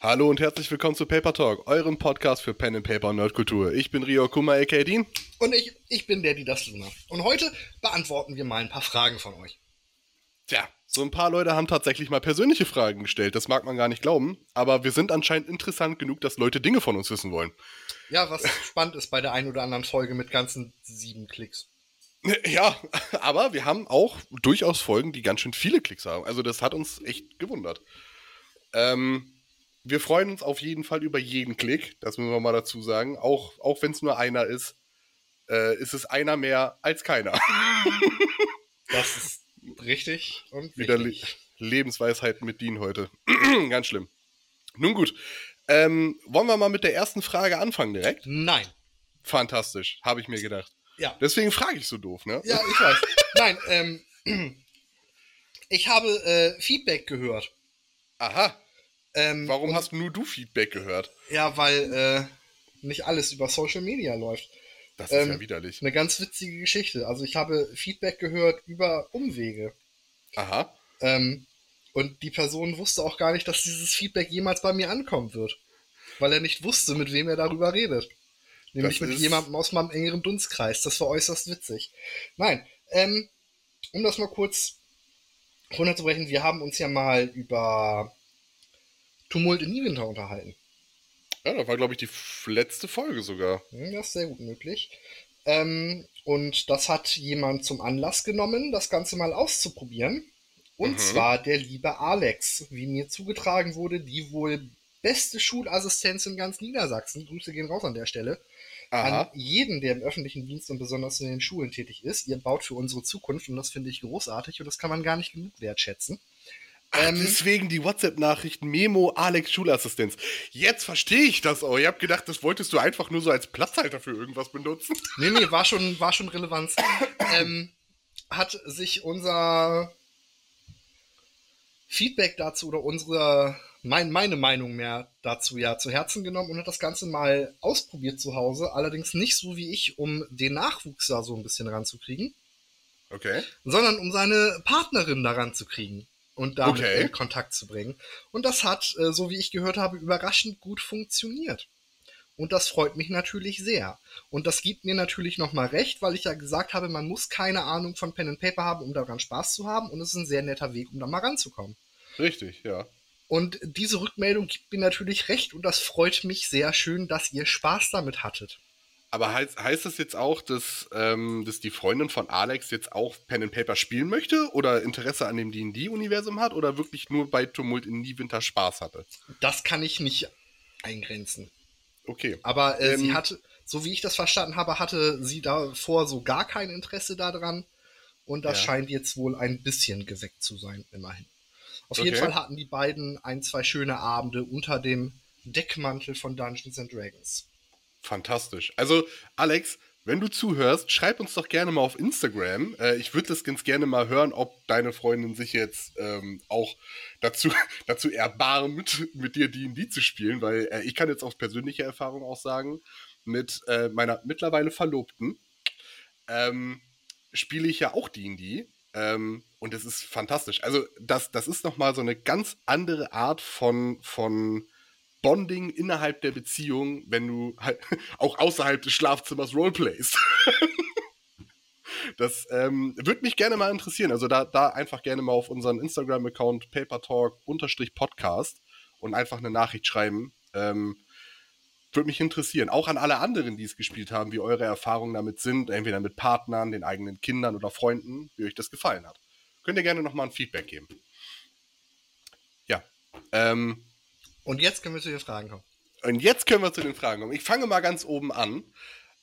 Hallo und herzlich willkommen zu Paper Talk, eurem Podcast für Pen and Paper und Nerdkultur. Ich bin Rio Kuma, aka Dean. Und ich, ich bin der, die das Luna. Und heute beantworten wir mal ein paar Fragen von euch. Tja, so ein paar Leute haben tatsächlich mal persönliche Fragen gestellt. Das mag man gar nicht glauben. Aber wir sind anscheinend interessant genug, dass Leute Dinge von uns wissen wollen. Ja, was spannend ist bei der einen oder anderen Folge mit ganzen sieben Klicks. Ja, aber wir haben auch durchaus Folgen, die ganz schön viele Klicks haben. Also das hat uns echt gewundert. Ähm, wir freuen uns auf jeden Fall über jeden Klick, das müssen wir mal dazu sagen. Auch, auch wenn es nur einer ist, äh, ist es einer mehr als keiner. Das ist richtig und Wieder Le wichtig. Lebensweisheiten mit Dean heute. ganz schlimm. Nun gut. Ähm, wollen wir mal mit der ersten Frage anfangen direkt? Nein. Fantastisch, habe ich mir gedacht. Ja. Deswegen frage ich so doof, ne? Ja, ich weiß. Nein, ähm, ich habe äh, Feedback gehört. Aha, Ähm, warum hast nur du Feedback gehört? Ja, weil äh, nicht alles über Social Media läuft. Das ist Ähm, ja widerlich. Eine ganz witzige Geschichte. Also ich habe Feedback gehört über Umwege. Aha. Ähm, und die Person wusste auch gar nicht, dass dieses Feedback jemals bei mir ankommen wird. Weil er nicht wusste, mit wem er darüber redet. Nämlich Das mit jemandem aus meinem engeren Dunstkreis. Das war äußerst witzig. Nein, ähm, um das mal kurz runterzubrechen, wir haben uns ja mal über Tumult in Niewinter unterhalten. Ja, das war, glaube ich, die letzte Folge sogar. Hm, Das ist sehr gut möglich. Ähm, und das hat jemand zum Anlass genommen, das Ganze mal auszuprobieren. Und Mhm. zwar der liebe Alex, wie mir zugetragen wurde, die wohl beste Schulassistenz in ganz Niedersachsen. Grüße gehen raus an der Stelle. An Aha. jeden, der im öffentlichen Dienst und besonders in den Schulen tätig ist. Ihr baut für unsere Zukunft und das finde ich großartig und das kann man gar nicht genug wertschätzen. Ähm, deswegen die WhatsApp-Nachrichten Memo Alex Schulassistenz. Jetzt verstehe ich das auch. Ich habe gedacht, das wolltest du einfach nur so als Platzhalter für irgendwas benutzen. Nee, nee, war schon, war schon Relevanz. ähm, hat sich unser Feedback dazu oder unsere, mein, meine Meinung mehr dazu ja zu Herzen genommen und hat das Ganze mal ausprobiert zu Hause. Allerdings nicht so wie ich, um den Nachwuchs da so ein bisschen ranzukriegen, Okay. sondern um seine Partnerin da ranzukriegen und damit Okay. in Kontakt zu bringen. Und das hat, äh, so wie ich gehört habe, überraschend gut funktioniert. Und das freut mich natürlich sehr. Und das gibt mir natürlich nochmal recht, weil ich ja gesagt habe, man muss keine Ahnung von Pen and Paper haben, um daran Spaß zu haben. Und es ist ein sehr netter Weg, um da mal ranzukommen. Richtig, ja. Und diese Rückmeldung gibt mir natürlich recht und das freut mich sehr schön, dass ihr Spaß damit hattet. Aber heißt, heißt das jetzt auch, dass, ähm, dass die Freundin von Alex jetzt auch Pen and Paper spielen möchte oder Interesse an dem D&D-Universum hat oder wirklich nur bei Tumult in Niewinter Spaß hatte? Das kann ich nicht eingrenzen. Okay. Aber äh, Ähm, sie hatte, so wie ich das verstanden habe, hatte sie davor so gar kein Interesse daran. Und das Ja. scheint jetzt wohl ein bisschen geweckt zu sein, immerhin. Auf jeden Okay. Fall hatten die beiden ein, zwei schöne Abende unter dem Deckmantel von Dungeons and Dragons. Fantastisch. Also, Alex, wenn du zuhörst, schreib uns doch gerne mal auf Instagram. Äh, ich würde das ganz gerne mal hören, ob deine Freundin sich jetzt ähm, auch dazu, dazu erbarmt, mit dir D&D zu spielen, weil äh, ich kann jetzt aus persönlicher Erfahrung auch sagen, mit äh, meiner mittlerweile Verlobten ähm, spiele ich ja auch D&D. Ähm, und es ist fantastisch. Also das, das ist nochmal so eine ganz andere Art von, von Bonding innerhalb der Beziehung, wenn du halt auch außerhalb des Schlafzimmers Roleplayst. das ähm, würde mich gerne mal interessieren. Also da, da einfach gerne mal auf unseren Instagram-Account papertalk-podcast und einfach eine Nachricht schreiben. Ähm, würde mich interessieren. Auch an alle anderen, die es gespielt haben, wie eure Erfahrungen damit sind, entweder mit Partnern, den eigenen Kindern oder Freunden, wie euch das gefallen hat. Könnt ihr gerne nochmal ein Feedback geben. Ja. Ähm, Und jetzt können wir zu den Fragen kommen. und jetzt können wir zu den Fragen kommen. Ich fange mal ganz oben an.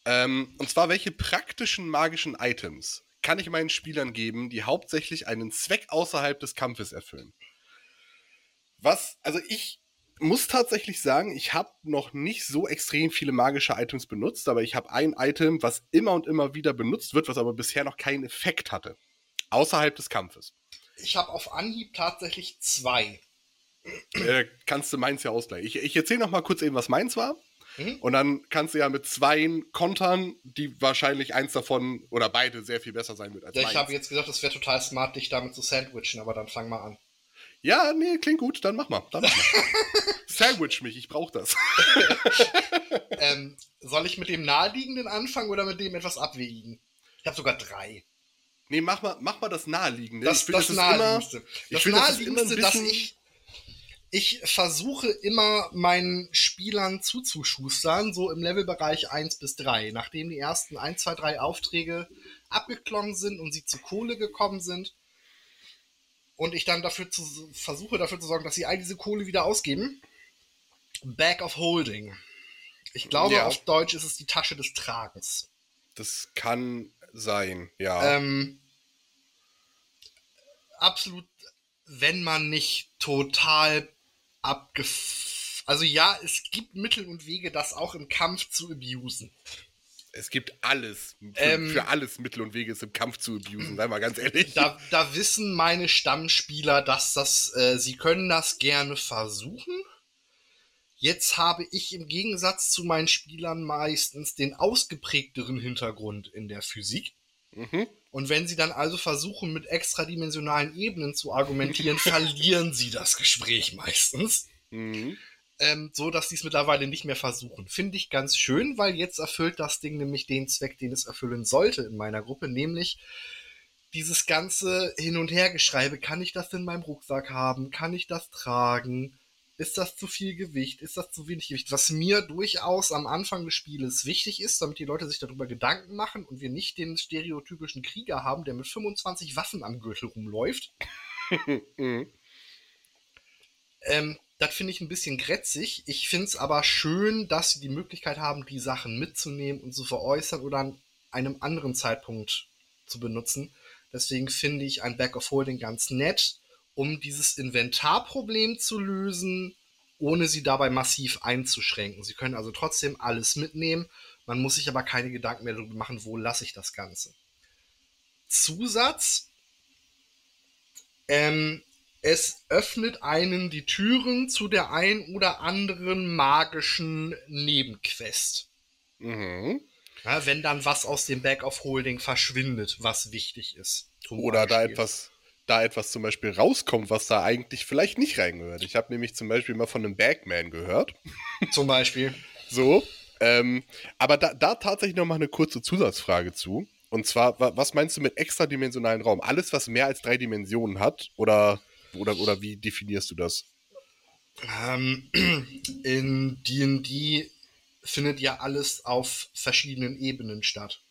Ähm, und zwar, welche praktischen magischen Items kann ich meinen Spielern geben, die hauptsächlich einen Zweck außerhalb des Kampfes erfüllen? Was, also ich muss tatsächlich sagen, ich habe noch nicht so extrem viele magische Items benutzt, aber ich habe ein Item, was immer und immer wieder benutzt wird, was aber bisher noch keinen Effekt hatte. Außerhalb des Kampfes. Ich habe auf Anhieb tatsächlich zwei. Äh, kannst du meins ja ausgleichen. Ich, ich erzähle noch mal kurz eben, was meins war. Mhm. Und dann kannst du ja mit zweien kontern, die wahrscheinlich eins davon oder beide sehr viel besser sein wird als Ja, ich meins. habe jetzt gesagt, es wäre total smart, dich damit zu sandwichen, aber dann fang mal an. Ja, nee, klingt gut, dann mach mal. Dann mach mal. Sandwich mich, ich brauche das. ähm, soll ich mit dem naheliegenden anfangen oder mit dem etwas abwägen? Ich habe sogar drei. Nee, mach mal, mach mal das Naheliegende. Das, ich das, das Naheliegendste. Immer, das find, Naheliegendste, das dass ich. Ich versuche immer meinen Spielern zuzuschustern, so im Levelbereich 1 bis 3. Nachdem die ersten 1, 2, 3 Aufträge abgeklommen sind und sie zu Kohle gekommen sind. Und ich dann dafür zu, versuche dafür zu sorgen, dass sie all diese Kohle wieder ausgeben. Bag of Holding. Ich glaube, Ja. auf Deutsch ist es die Tasche des Tragens. Das kann sein, ja. Ähm, absolut, wenn man nicht total abgef... Also ja, es gibt Mittel und Wege, das auch im Kampf zu abusen. es gibt alles. Für, ähm, für alles Mittel und Wege ist im Kampf zu abusen, sei mal ganz ehrlich. Da, da wissen meine Stammspieler, dass das, äh, sie können das gerne versuchen. Jetzt habe ich im Gegensatz zu meinen Spielern meistens den ausgeprägteren Hintergrund in der Physik. Mhm. Und wenn sie dann also versuchen, mit extradimensionalen Ebenen zu argumentieren, verlieren sie das Gespräch meistens. Mhm. Ähm, so dass sie es mittlerweile nicht mehr versuchen. Finde ich ganz schön, weil jetzt erfüllt das Ding nämlich den Zweck, den es erfüllen sollte in meiner Gruppe, nämlich dieses ganze Hin- und Hergeschreibe. Kann ich das in meinem Rucksack haben? Kann ich das tragen? Ist das zu viel Gewicht? Ist das zu wenig Gewicht? Was mir durchaus am Anfang des Spieles wichtig ist, damit die Leute sich darüber Gedanken machen und wir nicht den stereotypischen Krieger haben, der mit 25 Waffen am Gürtel rumläuft. Mhm. Ähm, das finde ich ein bisschen grätzig. Ich finde es aber schön, dass sie die Möglichkeit haben, die Sachen mitzunehmen und zu veräußern oder an einem anderen Zeitpunkt zu benutzen. Deswegen finde ich ein Back of Holding ganz nett, um dieses Inventarproblem zu lösen, ohne sie dabei massiv einzuschränken. Sie können also trotzdem alles mitnehmen. Man muss sich aber keine Gedanken mehr darüber machen, wo lasse ich das Ganze. Zusatz. Ähm, es öffnet einen die Türen zu der ein oder anderen magischen Nebenquest. Mhm. Ja, wenn dann was aus dem Back of Holding verschwindet, was wichtig ist. Oder da etwas, da etwas zum Beispiel rauskommt, was da eigentlich vielleicht nicht reingehört. Ich habe nämlich zum Beispiel mal von einem Bagman gehört. Zum Beispiel. So. Ähm, aber da, da tatsächlich noch mal eine kurze Zusatzfrage zu. Und zwar, wa- was meinst du mit extradimensionalen Raum? Alles, was mehr als drei Dimensionen hat? Oder, oder, oder wie definierst du das? Ähm, in D&D findet ja alles auf verschiedenen Ebenen statt.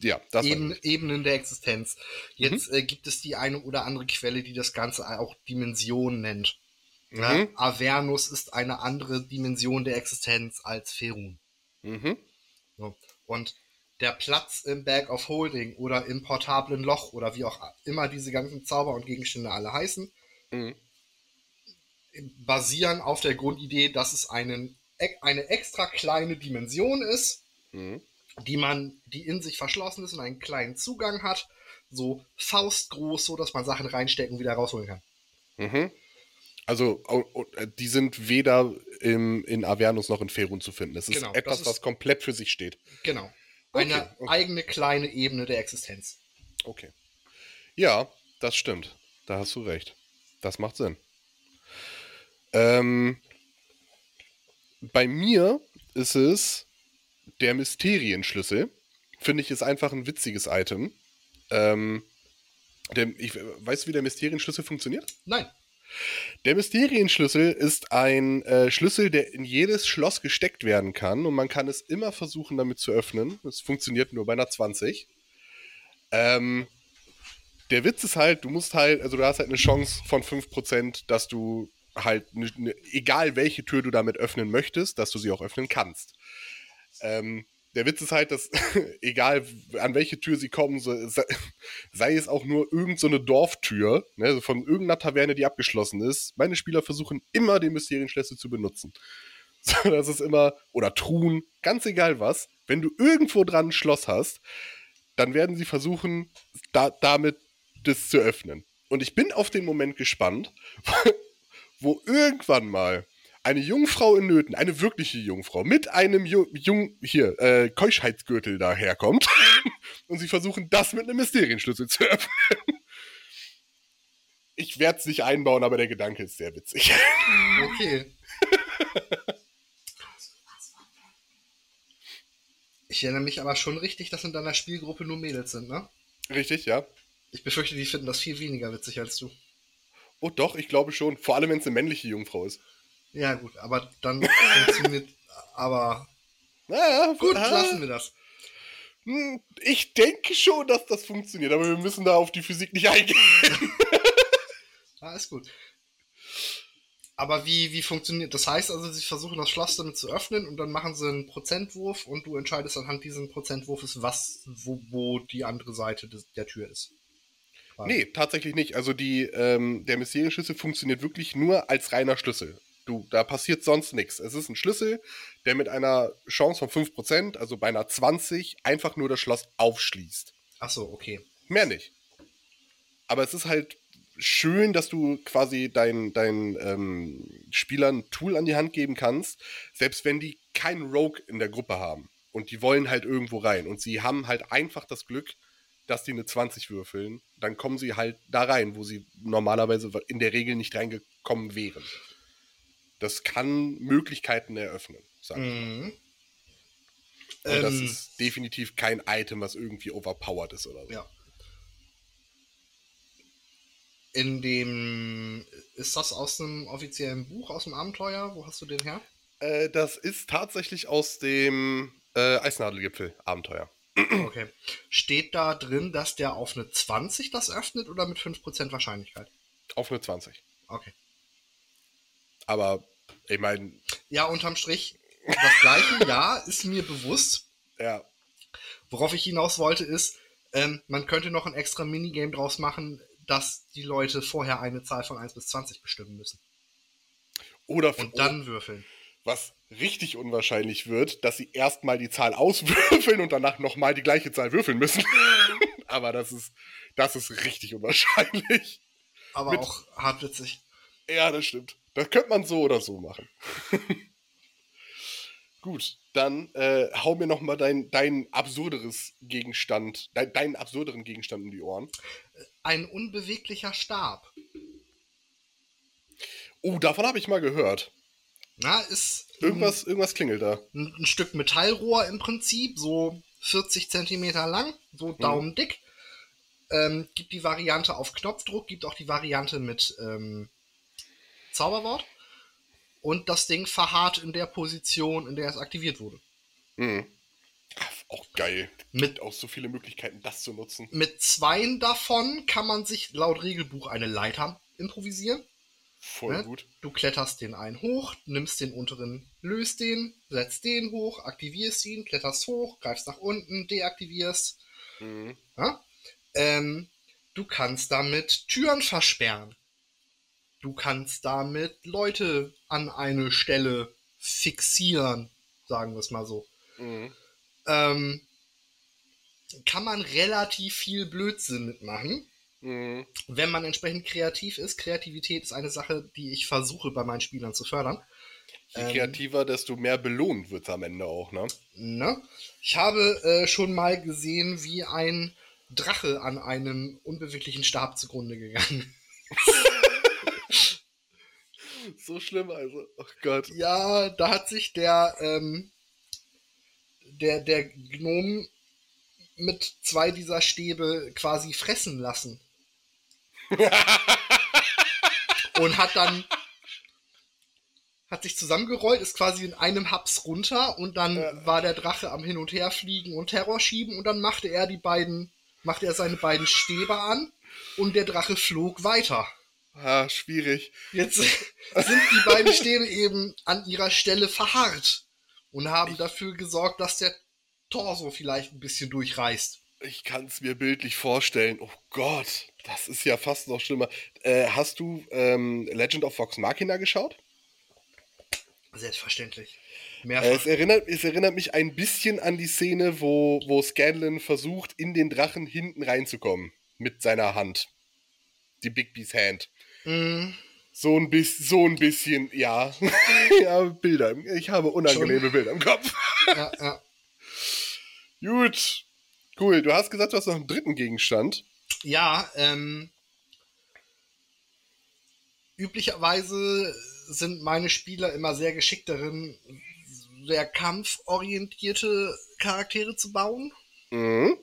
Ja, das Eben, Ebenen der Existenz. Jetzt äh, gibt es die eine oder andere Quelle, die das Ganze auch Dimension nennt. Ja, Mhm. Avernus ist eine andere Dimension der Existenz als Ferun. Mhm. So. Und der Platz im Bag of Holding oder im portablen Loch oder wie auch immer diese ganzen Zauber und Gegenstände alle heißen, Mhm. basieren auf der Grundidee, dass es einen, e- eine extra kleine Dimension ist, Mhm. Die man, die in sich verschlossen ist und einen kleinen Zugang hat, so faustgroß, so dass man Sachen reinstecken und wieder rausholen kann. Mhm. Also, die sind weder im, in Avernus noch in Ferun zu finden. Es ist Genau, etwas, das ist- was komplett für sich steht. Genau. Okay, Eine okay. eigene kleine Ebene der Existenz. Okay. Ja, das stimmt. Da hast du recht. Das macht Sinn. Ähm, bei mir ist es der Mysterienschlüssel. Finde ich ist einfach ein witziges Item. Ähm, der, ich, weißt du, wie der Mysterienschlüssel funktioniert? Nein. Der Mysterienschlüssel ist ein äh, Schlüssel, der in jedes Schloss gesteckt werden kann und man kann es immer versuchen, damit zu öffnen. Es funktioniert nur bei einer 20. Ähm, der Witz ist halt, du musst halt, also du hast halt eine Chance von 5%, dass du halt, ne, ne, egal welche Tür du damit öffnen möchtest, dass du sie auch öffnen kannst. Ähm, der Witz ist halt, dass egal an welche Tür sie kommen, so, sei, es auch nur irgendeine so Dorftür, ne, von irgendeiner Taverne, die abgeschlossen ist, meine Spieler versuchen immer den Mysterienschlüssel zu benutzen. So, das ist immer, oder Truhen, ganz egal was, wenn du irgendwo dran ein Schloss hast, dann werden sie versuchen, da, damit das zu öffnen. Und ich bin auf den Moment gespannt, wo irgendwann mal eine Jungfrau in Nöten, eine wirkliche Jungfrau, mit einem Ju Jung, hier, äh, Keuschheitsgürtel daherkommt und sie versuchen, das mit einem Mysterienschlüssel zu öffnen. Ich werde es nicht einbauen, aber der Gedanke ist sehr witzig. Okay. Ich erinnere mich aber schon richtig, dass in deiner Spielgruppe nur Mädels sind, ne? Richtig, ja. Ich befürchte, die finden das viel weniger witzig als du. Oh doch, ich glaube schon. Vor allem, wenn es eine männliche Jungfrau ist. Ja, gut, aber dann funktioniert. Aber Naja, gut, ah, lassen wir das. hm, Ich denke schon, dass das funktioniert, aber wir müssen da auf die Physik nicht eingehen. Ist gut. Aber wie, wie funktioniert das? heißt also, sie versuchen das Schloss damit zu öffnen und dann machen sie einen Prozentwurf und du entscheidest anhand dieses Prozentwurfes, was, wo, wo die andere Seite des, der Tür ist. Quasi. Nee, tatsächlich nicht. Also die, ähm, der Mysterienschlüssel funktioniert wirklich nur als reiner Schlüssel. Du, da passiert sonst nichts. Es ist ein Schlüssel, der mit einer Chance von 5%, also bei einer 20, einfach nur das Schloss aufschließt. Achso, okay. Mehr nicht. Aber es ist halt schön, dass du quasi deinen dein, ähm, Spielern ein Tool an die Hand geben kannst, selbst wenn die keinen Rogue in der Gruppe haben. Und die wollen halt irgendwo rein. Und sie haben halt einfach das Glück, dass die eine 20 würfeln. Dann kommen sie halt da rein, wo sie normalerweise in der Regel nicht reingekommen wären. Das kann Möglichkeiten eröffnen, sag ich. Mhm. Und das Ähm, ist definitiv kein Item, was irgendwie overpowered ist oder so. Ja. In dem. Ist das aus einem offiziellen Buch, aus dem Abenteuer? Wo hast du den her? Äh, das ist tatsächlich aus dem äh, Eisnadelgipfel-Abenteuer. Okay. Steht da drin, dass der auf eine 20 das öffnet oder mit 5% Wahrscheinlichkeit? Auf eine 20. Okay. Aber ich meine, Ja, unterm Strich das gleiche, ja, ist mir bewusst. ja, Worauf ich hinaus wollte, ist, ähm, man könnte noch ein extra Minigame draus machen, dass die Leute vorher eine Zahl von 1 bis 20 bestimmen müssen. oder Und dann würfeln. was richtig unwahrscheinlich wird, dass sie erstmal die Zahl auswürfeln und danach nochmal die gleiche Zahl würfeln müssen. Aber das ist, das ist richtig unwahrscheinlich. Aber Mit- auch hart witzig. Ja, das stimmt. Das könnte man so oder so machen. Gut, dann äh, hau mir noch mal dein, dein absurderes Gegenstand, dein, deinen absurderen Gegenstand in die Ohren. Ein unbeweglicher Stab. Oh, davon habe ich mal gehört. Na, ist Irgendwas, irgendwas klingelt da. ein, ein Stück Metallrohr im Prinzip, so 40 Zentimeter lang, so daumendick. Ähm, gibt die Variante auf Knopfdruck, gibt auch die Variante mit ähm, Zauberwort. Und das Ding verharrt in der Position, in der es aktiviert wurde. Mhm. Auch geil. Mit- Mit auch so viele Möglichkeiten, das zu nutzen. Mit zweien davon kann man sich laut Regelbuch eine Leiter improvisieren. Voll Ne? gut. Du kletterst den einen hoch, nimmst den unteren, löst den, setzt den hoch, aktivierst ihn, kletterst hoch, greifst nach unten, deaktivierst. Mhm. Ja? Ähm, du kannst damit Türen versperren. Du kannst damit Leute an eine Stelle fixieren, sagen wir es mal so. Mhm. Ähm, kann man relativ viel Blödsinn mitmachen, Mhm. wenn man entsprechend kreativ ist. Kreativität ist eine Sache, die ich versuche bei meinen Spielern zu fördern. Je Ähm, kreativer, desto mehr belohnt wird es am Ende auch, ne? Ne? Ich habe äh, schon mal gesehen, wie ein Drache an einem unbeweglichen Stab zugrunde gegangen. So schlimm, also. Oh Gott. Ja, da hat sich der, ähm, der, der Gnom mit zwei dieser Stäbe quasi fressen lassen. Und hat dann hat sich zusammengerollt, ist quasi in einem Haps runter und dann Ja. war der Drache am Hin und Her fliegen und Terror schieben und dann machte er die beiden, machte er seine beiden Stäbe an und der Drache flog weiter. Ah, schwierig. Jetzt sind die beiden Stäbe eben an ihrer Stelle verharrt und haben dafür gesorgt, dass der Torso vielleicht ein bisschen durchreißt. Ich kann es mir bildlich vorstellen. Oh Gott, das ist ja fast noch schlimmer. Äh, hast du ähm, Legend of Vox Machina geschaut? Selbstverständlich. Äh, Mehrfach. es, erinnert, es erinnert mich ein bisschen an die Szene, wo, wo Scanlan versucht, in den Drachen hinten reinzukommen. Mit seiner Hand. Die Big Bees Hand. Mm, So ein, bis, so ein bisschen, ja. ja, Bilder. Ich habe unangenehme Bilder im Kopf. ja, ja. Gut. Cool. Du hast gesagt, du hast noch einen dritten Gegenstand. ja, ähm. Üblicherweise sind meine Spieler immer sehr geschickt darin, sehr kampforientierte Charaktere zu bauen. Mhm.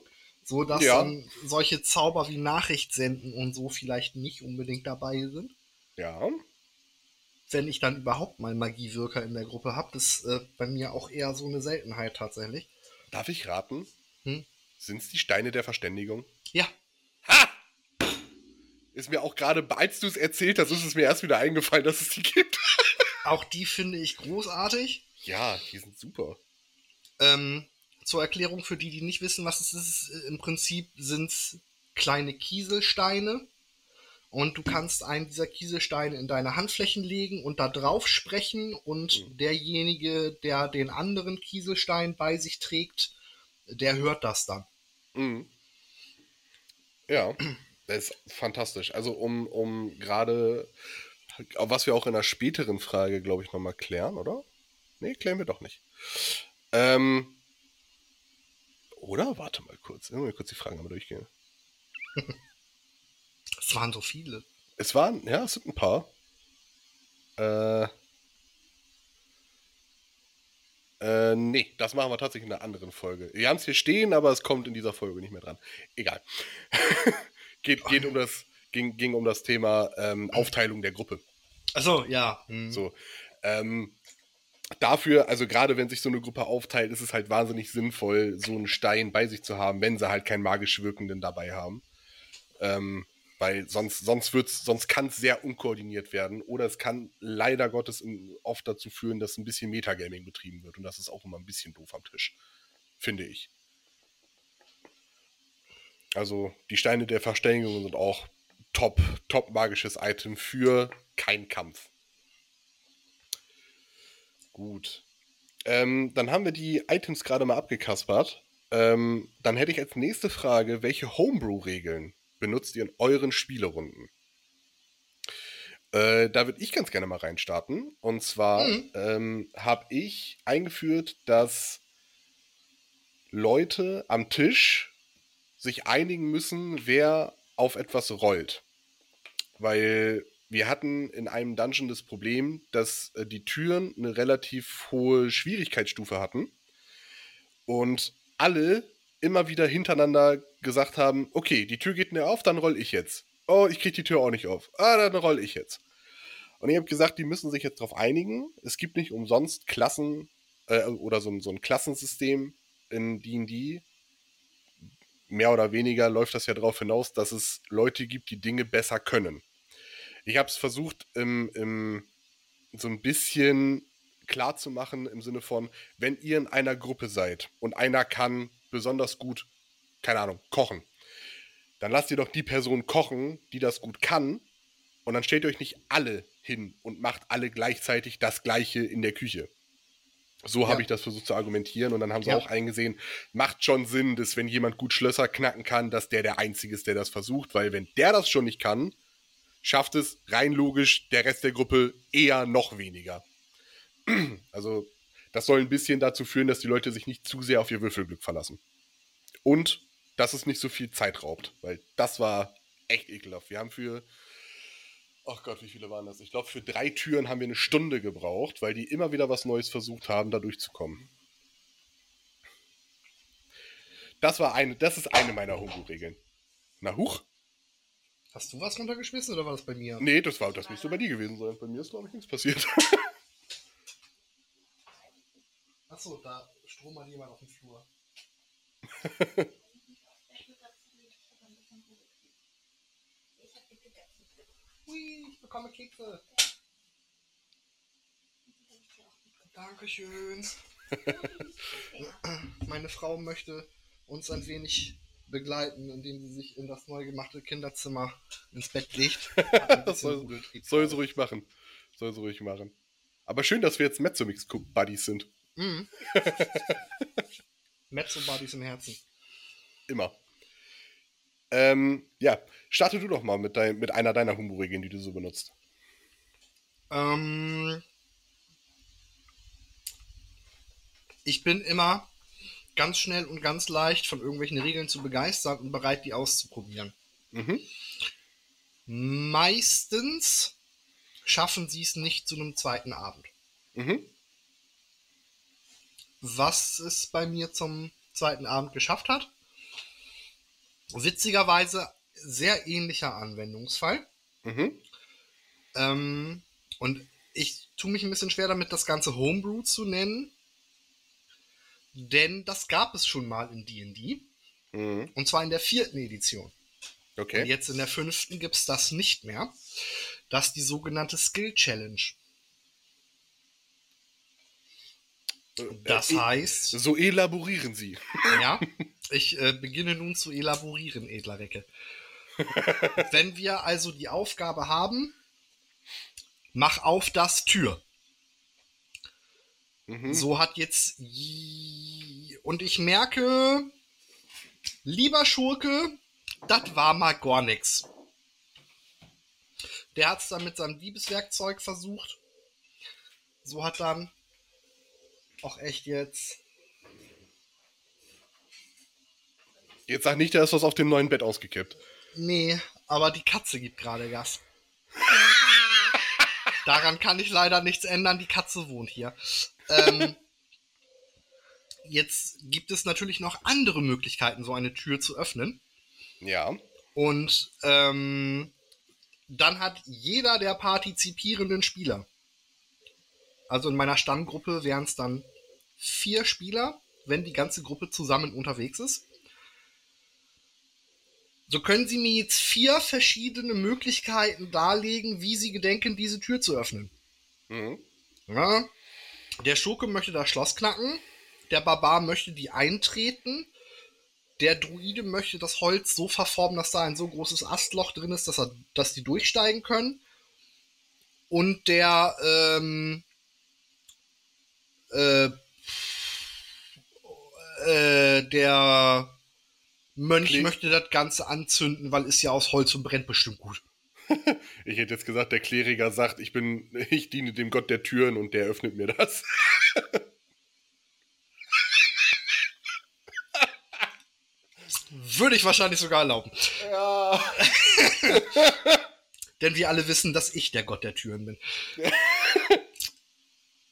So dass Ja. dann solche Zauber wie Nachricht senden und so vielleicht nicht unbedingt dabei sind. Ja. Wenn ich dann überhaupt mal Magiewirker in der Gruppe habe, ist äh, bei mir auch eher so eine Seltenheit tatsächlich. Darf ich raten? Hm? Sind es die Steine der Verständigung? Ja, Ha! Ist mir auch gerade, als du es erzählt hast, ist es mir erst wieder eingefallen, dass es die gibt. auch die finde ich großartig. Ja, die sind super. Ähm, zur Erklärung für die, die nicht wissen, was es ist, im Prinzip sind es kleine Kieselsteine und du kannst einen dieser Kieselsteine in deine Handflächen legen und da drauf sprechen und derjenige, der den anderen Kieselstein bei sich trägt, der hört das dann. Mhm. Ja, das ist fantastisch. Also um, um gerade, was wir auch in einer späteren Frage, glaube ich, nochmal klären, oder? Nee, klären wir doch nicht. Ähm, oder? Warte mal kurz. Mal kurz die Fragen einmal durchgehen. Es waren so viele. Es waren, ja, es sind ein paar. Äh, äh, nee, das machen wir tatsächlich in einer anderen Folge. Wir haben es hier stehen, aber es kommt in dieser Folge nicht mehr dran. Egal. geht, geht um das, ging, ging um das Thema ähm, Aufteilung der Gruppe. Achso, ja. hm. So. Ähm, dafür, also gerade wenn sich so eine Gruppe aufteilt, ist es halt wahnsinnig sinnvoll, so einen Stein bei sich zu haben, wenn sie halt keinen magisch wirkenden dabei haben. Ähm, weil sonst, sonst sonst kann es sehr unkoordiniert werden oder es kann leider Gottes oft dazu führen, dass ein bisschen Metagaming betrieben wird und das ist auch immer ein bisschen doof am Tisch, finde ich. Also die Steine der Verständigung sind auch top, top magisches Item für kein Kampf. Gut. Ähm, dann haben wir die Items gerade mal abgekaspert. Ähm, dann hätte ich als nächste Frage, welche Homebrew-Regeln benutzt ihr in euren Spielerunden? Äh, da würde ich ganz gerne mal reinstarten. Und zwar Mhm. ähm, habe ich eingeführt, dass Leute am Tisch sich einigen müssen, wer auf etwas rollt. Weil wir hatten in einem Dungeon das Problem, dass äh, die Türen eine relativ hohe Schwierigkeitsstufe hatten und alle immer wieder hintereinander gesagt haben, okay, die Tür geht nicht auf, dann roll ich jetzt. Oh, ich krieg die Tür auch nicht auf. Ah, dann roll ich jetzt. Und ich habe gesagt, die müssen sich jetzt darauf einigen. Es gibt nicht umsonst Klassen äh, oder so, so ein Klassensystem in D&D. Mehr oder weniger läuft das ja darauf hinaus, dass es Leute gibt, die Dinge besser können. Ich habe es versucht, im, im, so ein bisschen klar zu machen im Sinne von, wenn ihr in einer Gruppe seid und einer kann besonders gut, keine Ahnung, kochen, dann lasst ihr doch die Person kochen, die das gut kann und dann stellt ihr euch nicht alle hin und macht alle gleichzeitig das Gleiche in der Küche. So Ja. habe ich das versucht zu argumentieren und dann haben sie Ja. auch eingesehen, macht schon Sinn, dass wenn jemand gut Schlösser knacken kann, dass der der Einzige ist, der das versucht, weil wenn der das schon nicht kann, schafft es rein logisch der Rest der Gruppe eher noch weniger. Also das soll ein bisschen dazu führen, dass die Leute sich nicht zu sehr auf ihr Würfelglück verlassen. Und dass es nicht so viel Zeit raubt, weil das war echt ekelhaft. Wir haben für, ach Gott, wie viele waren das? Ich glaube, für drei Türen haben wir eine Stunde gebraucht, weil die immer wieder was Neues versucht haben, da durchzukommen. Das war eine, das ist eine meiner Homebrew-Regeln. Na huch? Hast du was runtergeschmissen oder war das bei mir? Nee, das war das müsste bei dir gewesen sein. Bei mir ist, glaube ich, nichts passiert. Achso, da stromert jemand auf dem Flur. Hui, ich bekomme Kekse. Dankeschön. Meine Frau möchte uns ein wenig begleiten, indem sie sich in das neu gemachte Kinderzimmer ins Bett legt. Soll- Soll sie ruhig machen. Soll sie ruhig machen. Aber schön, dass wir jetzt Mezzomix-Buddies sind. Mhm. Mezzo-Buddies im Herzen. Immer. Ähm, ja, starte du doch mal mit, dein, mit einer deiner Humorregeln, die du so benutzt. Ähm, ich bin immer ganz schnell und ganz leicht von irgendwelchen Regeln zu begeistern und bereit, die auszuprobieren. Mhm. Meistens schaffen sie es nicht zu einem zweiten Abend. Mhm. Was es bei mir zum zweiten Abend geschafft hat? Witzigerweise sehr ähnlicher Anwendungsfall. Mhm. Ähm, und ich tue mich ein bisschen schwer damit, das Ganze Homebrew zu nennen. Denn das gab es schon mal in DD. Mhm. Und zwar in der vierten Edition. Okay. Und jetzt in der fünften gibt es das nicht mehr. Das ist die sogenannte Skill Challenge. Das Äh, heißt, So elaborieren sie. ja, ich äh, beginne nun zu elaborieren, edler Recke. Wenn wir also die Aufgabe haben, mach auf das Tür. Mhm. So hat jetzt. Und ich merke, lieber Schurke, das war mal gar nix. Der hat es dann mit seinem Diebeswerkzeug versucht. So hat dann auch echt jetzt. Jetzt sag nicht, da ist was auf dem neuen Bett ausgekippt. Nee, aber die Katze gibt gerade Gas. Daran kann ich leider nichts ändern. Die Katze wohnt hier. Ähm, jetzt gibt es natürlich noch andere Möglichkeiten, so eine Tür zu öffnen. Ja. Und ähm, dann hat jeder der partizipierenden Spieler, also in meiner Stammgruppe wären es dann vier Spieler, wenn die ganze Gruppe zusammen unterwegs ist. So können Sie mir jetzt vier verschiedene Möglichkeiten darlegen, wie Sie gedenken, diese Tür zu öffnen. Mhm. Ja. Der Schurke möchte das Schloss knacken. Der Barbar möchte die eintreten. Der Druide möchte das Holz so verformen, dass da ein so großes Astloch drin ist, dass, er, dass die durchsteigen können. Und der ähm, äh, äh, der Mönch Kling- möchte das Ganze anzünden, weil ist ja aus Holz und brennt bestimmt gut. Ich hätte jetzt gesagt, der Kleriker sagt, ich bin, ich diene dem Gott der Türen und der öffnet mir das. Würde ich wahrscheinlich sogar erlauben. Ja. Denn wir alle wissen, dass ich der Gott der Türen bin.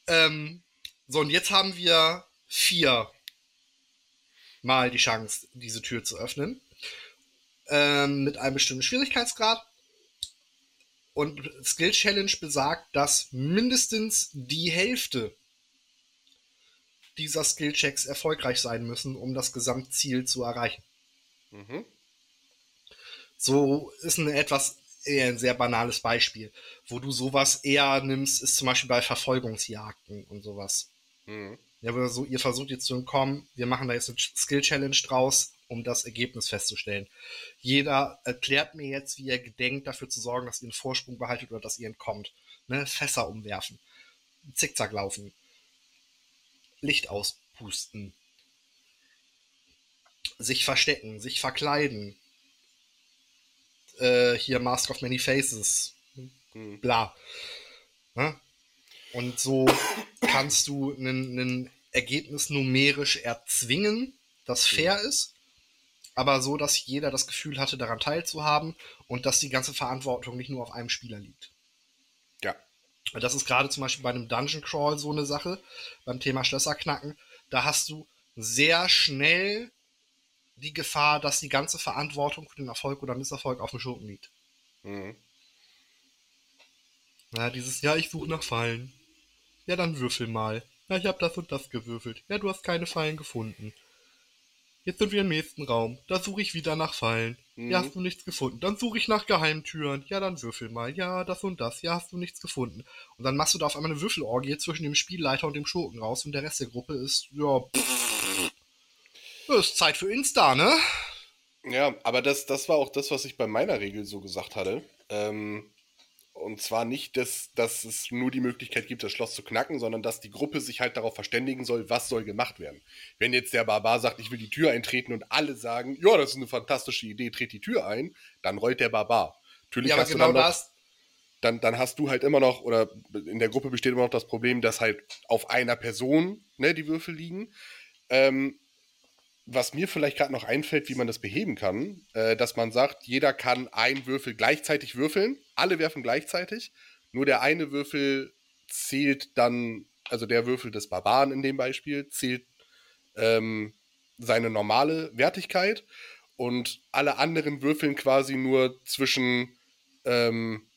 ähm, so, und jetzt haben wir vier Mal die Chance, diese Tür zu öffnen. Ähm, mit einem bestimmten Schwierigkeitsgrad. Und Skill Challenge besagt, dass mindestens die Hälfte dieser Skill-Checks erfolgreich sein müssen, um das Gesamtziel zu erreichen. Mhm. So ist ein etwas eher ein sehr banales Beispiel. Wo du sowas eher nimmst, ist zum Beispiel bei Verfolgungsjagden und sowas. Mhm. Ja, aber so, ihr versucht jetzt zu entkommen, wir machen da jetzt eine Skill-Challenge draus, um das Ergebnis festzustellen. Jeder erklärt mir jetzt, wie er gedenkt, dafür zu sorgen, dass ihr einen Vorsprung behaltet oder dass ihr entkommt. Ne? Fässer umwerfen, Zickzack laufen, Licht auspusten, sich verstecken, sich verkleiden. Äh, hier Mask of Many Faces, Mhm. bla. Ne? Und so kannst du ein Ergebnis numerisch erzwingen, das fair ist, aber so, dass jeder das Gefühl hatte, daran teilzuhaben und dass die ganze Verantwortung nicht nur auf einem Spieler liegt. Ja. Das ist gerade zum Beispiel bei einem Dungeon Crawl so eine Sache, beim Thema Schlösser knacken. Da hast du sehr schnell die Gefahr, dass die ganze Verantwortung für den Erfolg oder Misserfolg auf dem Schurken liegt. Mhm. Ja, dieses, ja, ich suche nach Fallen. Ja, dann würfel mal. Ja, ich habe das und das gewürfelt. Ja, du hast keine Fallen gefunden. Jetzt sind wir im nächsten Raum. Da suche ich wieder nach Fallen. Ja, Mhm. hast du nichts gefunden. Dann suche ich nach Geheimtüren. Ja, dann würfel mal. Ja, das und das. Ja, hast du nichts gefunden. Und dann machst du da auf einmal eine Würfelorgie zwischen dem Spielleiter und dem Schurken raus und der Rest der Gruppe ist, ja, pff, ist Zeit für Insta, ne? Ja, aber das, das war auch das, was ich bei meiner Regel so gesagt hatte. Ähm, und zwar nicht, dass, dass es nur die Möglichkeit gibt, das Schloss zu knacken, sondern dass die Gruppe sich halt darauf verständigen soll, was soll gemacht werden. Wenn jetzt der Barbar sagt, ich will die Tür eintreten und alle sagen, ja, das ist eine fantastische Idee, dreht die Tür ein, dann rollt der Barbar. Natürlich Ja, hast genau du dann noch, das. dann, dann hast du halt immer noch, oder in der Gruppe besteht immer noch das Problem, dass halt auf einer Person ne, die Würfel liegen. Ähm, was mir vielleicht gerade noch einfällt, wie man das beheben kann, äh, dass man sagt, jeder kann einen Würfel gleichzeitig würfeln, alle werfen gleichzeitig, Nur der eine Würfel zählt dann, also der Würfel des Barbaren in dem Beispiel, zählt ähm, seine normale Wertigkeit und alle anderen würfeln quasi nur zwischen ähm,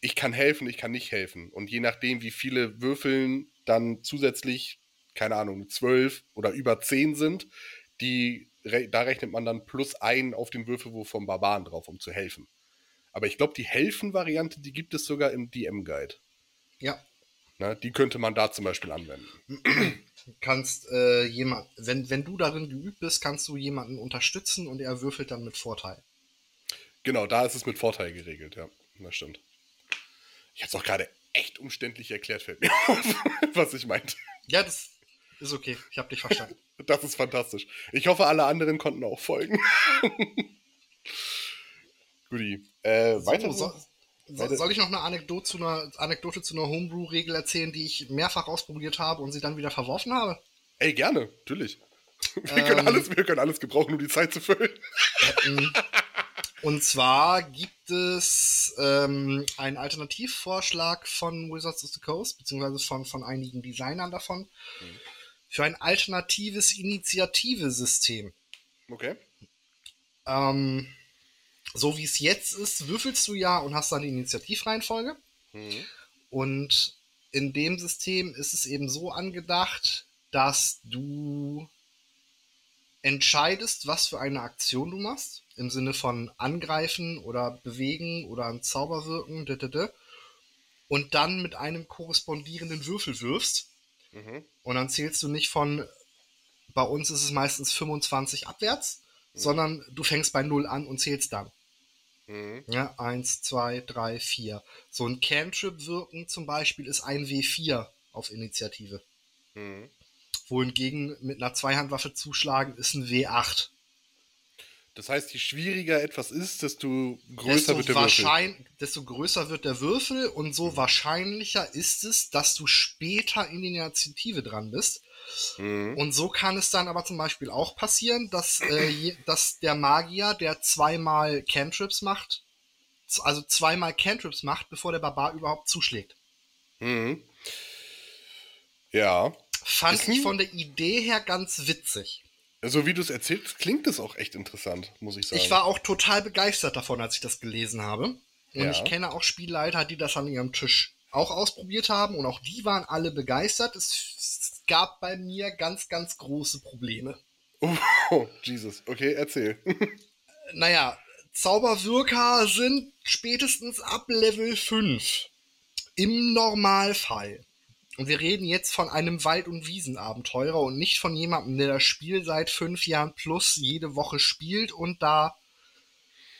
ich kann helfen, ich kann nicht helfen. Und je nachdem, wie viele Würfeln dann zusätzlich, keine Ahnung, zwölf oder über zehn sind, die, da rechnet man dann plus ein auf den Würfelwurf vom Barbaren drauf, um zu helfen. Aber ich glaube, die Helfen-Variante, die gibt es sogar im DM-Guide. Ja. Na, die könnte man da zum Beispiel anwenden. kannst äh, jemand, wenn, wenn du darin geübt bist, kannst du jemanden unterstützen und er würfelt dann mit Vorteil. Genau, da ist es mit Vorteil geregelt, ja. Das stimmt. Ich habe es auch gerade echt umständlich erklärt, fällt mir auf, was ich meinte. Ja, das ist okay. Ich habe dich verstanden. das ist fantastisch. Ich hoffe, alle anderen konnten auch folgen. Guti. Äh, so, weiter. So, so, soll ich noch eine Anekdote zu einer, Anekdote zu einer Homebrew-Regel erzählen, die ich mehrfach ausprobiert habe und sie dann wieder verworfen habe? Ey, gerne, natürlich. Wir, ähm, können, alles, wir können alles gebrauchen, um die Zeit zu füllen. Und zwar gibt es ähm, einen Alternativvorschlag von Wizards of the Coast, beziehungsweise von, von einigen Designern davon, mhm. für ein alternatives Initiativesystem. Okay. Ähm, so wie es jetzt ist, würfelst du ja und hast dann die Initiativreihenfolge. Mhm. Und in dem System ist es eben so angedacht, dass du entscheidest, was für eine Aktion du machst im Sinne von angreifen oder bewegen oder ein Zauber wirken, und dann mit einem korrespondierenden Würfel wirfst. Mhm. Und dann zählst du nicht von, bei uns ist es meistens 25 abwärts, mhm. sondern du fängst bei 0 an und zählst dann. Mhm. Ja, 1, 2, 3, 4. So ein Cantrip wirken zum Beispiel ist ein W4 auf Initiative. Mhm. Wohingegen mit einer Zweihandwaffe zuschlagen ist ein W8. Das heißt, je schwieriger etwas ist, desto größer desto wird der Würfel. Desto größer wird der Würfel und so mhm. wahrscheinlicher ist es, dass du später in die Initiative dran bist. Mhm. Und so kann es dann aber zum Beispiel auch passieren, dass, äh, dass der Magier, der zweimal Cantrips macht, also zweimal Cantrips macht, bevor der Barbar überhaupt zuschlägt. Mhm. Ja. Fand ich von der Idee her ganz witzig. So wie du es erzählst, klingt es auch echt interessant, muss ich sagen. Ich war auch total begeistert davon, als ich das gelesen habe. Und ja. ich kenne auch Spielleiter, die das an ihrem Tisch auch ausprobiert haben und auch die waren alle begeistert. Es gab bei mir ganz, ganz große Probleme. Oh, Jesus. Okay, erzähl. naja, Zauberwirker sind spätestens ab Level 5 im Normalfall und wir reden jetzt von einem Wald- und Wiesenabenteurer und nicht von jemandem, der das Spiel seit fünf Jahren plus jede Woche spielt und da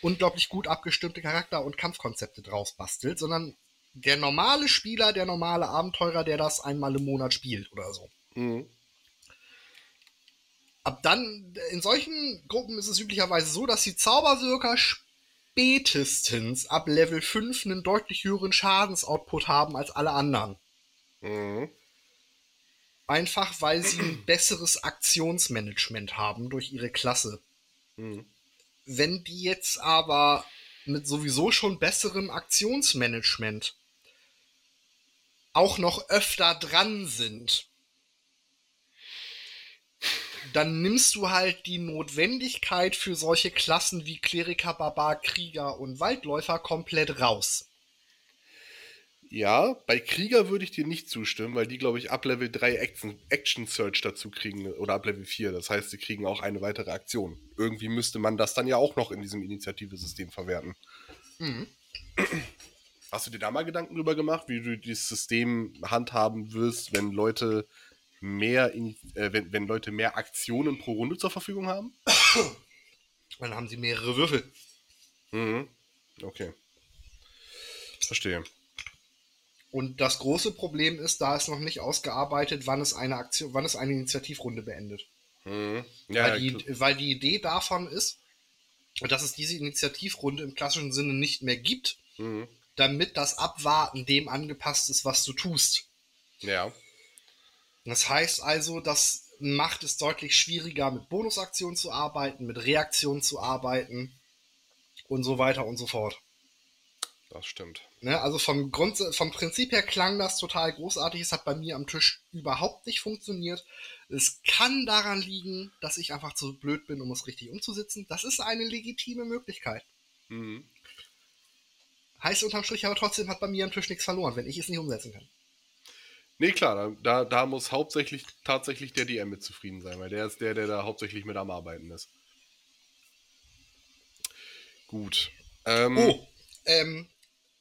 unglaublich gut abgestimmte Charakter- und Kampfkonzepte draus bastelt, sondern der normale Spieler, der normale Abenteurer, der das einmal im Monat spielt oder so. Mhm. Ab dann, in solchen Gruppen ist es üblicherweise so, dass die Zauberwirker spätestens ab Level 5 einen deutlich höheren Schadensoutput haben als alle anderen. Mhm. Einfach weil sie ein besseres Aktionsmanagement haben durch ihre Klasse. Mhm. Wenn die jetzt aber mit sowieso schon besserem Aktionsmanagement auch noch öfter dran sind, dann nimmst du halt die Notwendigkeit für solche Klassen wie Kleriker, Barbar, Krieger und Waldläufer komplett raus. Ja, bei Krieger würde ich dir nicht zustimmen, weil die, glaube ich, ab Level 3 Action, Action Search dazu kriegen oder ab Level 4. Das heißt, sie kriegen auch eine weitere Aktion. Irgendwie müsste man das dann ja auch noch in diesem Initiativesystem verwerten. Mhm. Hast du dir da mal Gedanken drüber gemacht, wie du dieses System handhaben wirst, wenn Leute mehr, äh, wenn, wenn Leute mehr Aktionen pro Runde zur Verfügung haben? Dann haben sie mehrere Würfel. Mhm. Okay. Verstehe. Und das große Problem ist, da ist noch nicht ausgearbeitet, wann es eine Aktion, wann es eine Initiativrunde beendet. Mhm. Ja, weil, die, weil die Idee davon ist, dass es diese Initiativrunde im klassischen Sinne nicht mehr gibt, mhm. damit das Abwarten dem angepasst ist, was du tust. Ja. Das heißt also, das macht es deutlich schwieriger, mit Bonusaktionen zu arbeiten, mit Reaktionen zu arbeiten und so weiter und so fort. Das stimmt. Ne, also vom, Grund, vom Prinzip her klang das total großartig. Es hat bei mir am Tisch überhaupt nicht funktioniert. Es kann daran liegen, dass ich einfach zu blöd bin, um es richtig umzusetzen. Das ist eine legitime Möglichkeit. Mhm. Heißt unterm Strich aber trotzdem hat bei mir am Tisch nichts verloren, wenn ich es nicht umsetzen kann. Nee, klar, da, da muss hauptsächlich tatsächlich der DM mit zufrieden sein, weil der ist der, der da hauptsächlich mit am Arbeiten ist. Gut. Ähm, Oh, ähm,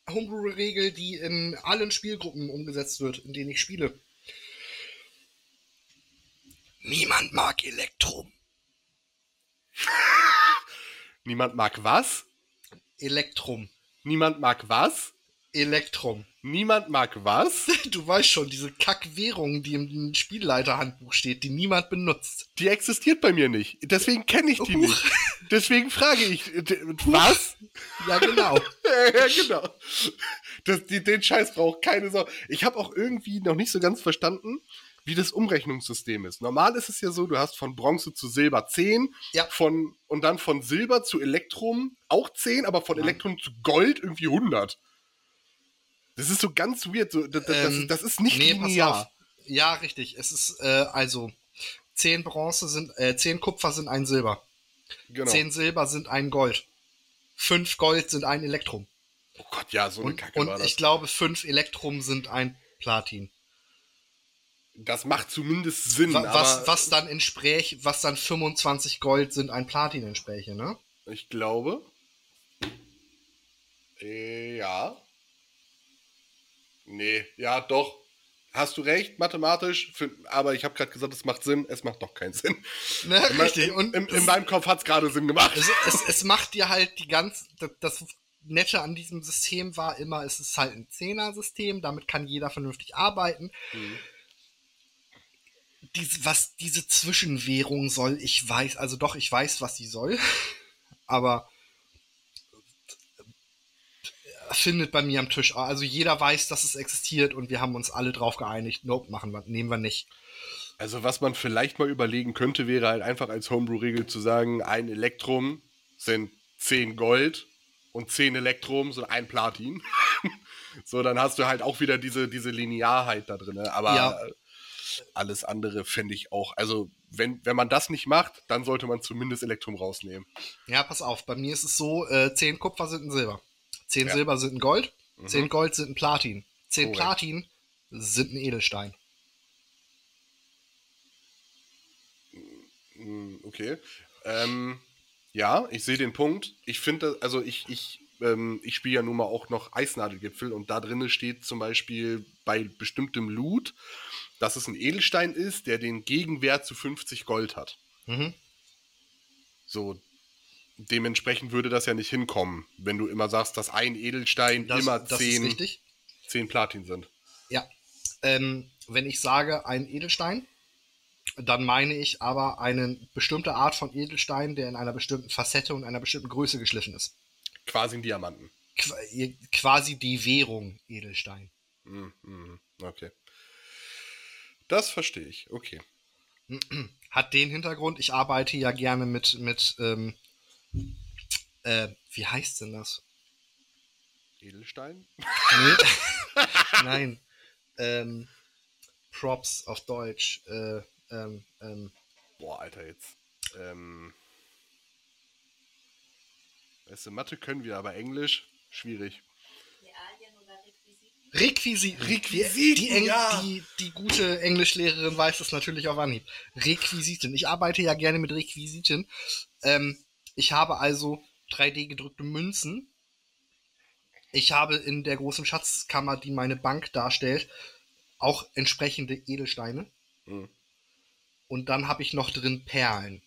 Homebrew-Regel, die in allen Spielgruppen umgesetzt wird, in denen ich spiele. Niemand mag Elektrum. Niemand mag was? Elektrum. Niemand mag was? Elektrum. Niemand mag was? Du weißt schon, diese Kackwährung, die im Spielleiterhandbuch steht, die niemand benutzt. Die existiert bei mir nicht. Deswegen kenne ich die Huch. nicht. Deswegen frage ich, was? Ja, genau. ja, genau. Das, die, den Scheiß braucht keine Sau. Ich habe auch irgendwie noch nicht so ganz verstanden, wie das Umrechnungssystem ist. Normal ist es ja so, du hast von Bronze zu Silber 10, Ja. von, und dann von Silber zu Elektrum auch 10, aber von Ja. Elektrum zu Gold irgendwie 100. Das ist so ganz weird. So, das, das, Ähm, das ist nicht nee, linear. Ja, richtig. Es ist, äh, also, 10 Bronze sind, äh, 10 Kupfer sind ein Silber. Genau. 10 Silber sind ein Gold. 5 Gold sind ein Elektrum. Oh Gott, ja, so eine Und, Kacke und war das. ich glaube, 5 Elektrum sind ein Platin. das macht zumindest Sinn, Wa- was, was dann entspräch, was dann 25 Gold sind ein Platin entspräche, ne? ich glaube. Äh, ja. Nee, ja, doch. Hast du recht, mathematisch, für, aber ich habe gerade gesagt, es macht Sinn, es macht doch keinen Sinn. Ne, In, richtig. in, Und in, in meinem Kopf hat es gerade Sinn gemacht. es, es, es macht dir halt die ganz, das, das Nette an diesem System war immer, es ist halt ein Zehner-System, damit kann jeder vernünftig arbeiten. Mhm. Dies, was diese Zwischenwährung soll, ich weiß, also doch, ich weiß, was sie soll, aber findet bei mir am Tisch. Also jeder weiß, dass es existiert und wir haben uns alle drauf geeinigt. Nope, machen wir, nehmen wir nicht. Also was man vielleicht mal überlegen könnte, wäre halt einfach als Homebrew-Regel zu sagen, ein Elektrum sind 10 Gold und 10 Elektrum sind ein Platin. so, dann hast du halt auch wieder diese, diese Linearheit da drin. Aber Ja. alles andere fände ich auch. Also, wenn, wenn man das nicht macht, dann sollte man zumindest Elektrum rausnehmen. Ja, pass auf, bei mir ist es so, äh, 10 Kupfer sind ein Silber. 10 Ja. Silber sind ein Gold, Mhm. 10 Gold sind ein Platin. 10 Korrekt. Platin sind ein Edelstein. Mm, Okay. Ähm, ja, ich sehe den Punkt. Ich finde, also ich, ich, ähm, ich spiele ja nun mal auch noch Eisnadelgipfel und da drinnen steht zum Beispiel bei bestimmtem Loot, dass es ein Edelstein ist, der den Gegenwert zu 50 Gold hat. Mhm. So, dementsprechend würde das ja nicht hinkommen, wenn du immer sagst, dass ein Edelstein Das, immer das ist 10, richtig. 10 Platin sind. Ja. Ähm, wenn ich sage ein Edelstein, dann meine ich aber eine bestimmte Art von Edelstein, der in einer bestimmten Facette und einer bestimmten Größe geschliffen ist. Quasi ein Diamanten. Qua quasi die Währung Edelstein. Mm, mm, okay. Das verstehe ich. Okay. Hat den Hintergrund, ich arbeite ja gerne mit, mit ähm, äh, wie heißt denn das? Edelstein? Nee. Nein. Ähm, Props auf Deutsch. Äh, ähm, ähm, Boah, Alter, jetzt. Ähm. Weißt du, Mathe können wir, aber Englisch schwierig. Requisi Requisiten, die, Eng ja. die, die gute Englischlehrerin weiß es natürlich auf Anhieb. Requisiten. Ich arbeite ja gerne mit Requisiten. Ähm, ich habe also 3D gedrückte Münzen. Ich habe in der großen Schatzkammer, die meine Bank darstellt, auch entsprechende Edelsteine. Mhm. Und dann habe ich noch drin Perlen.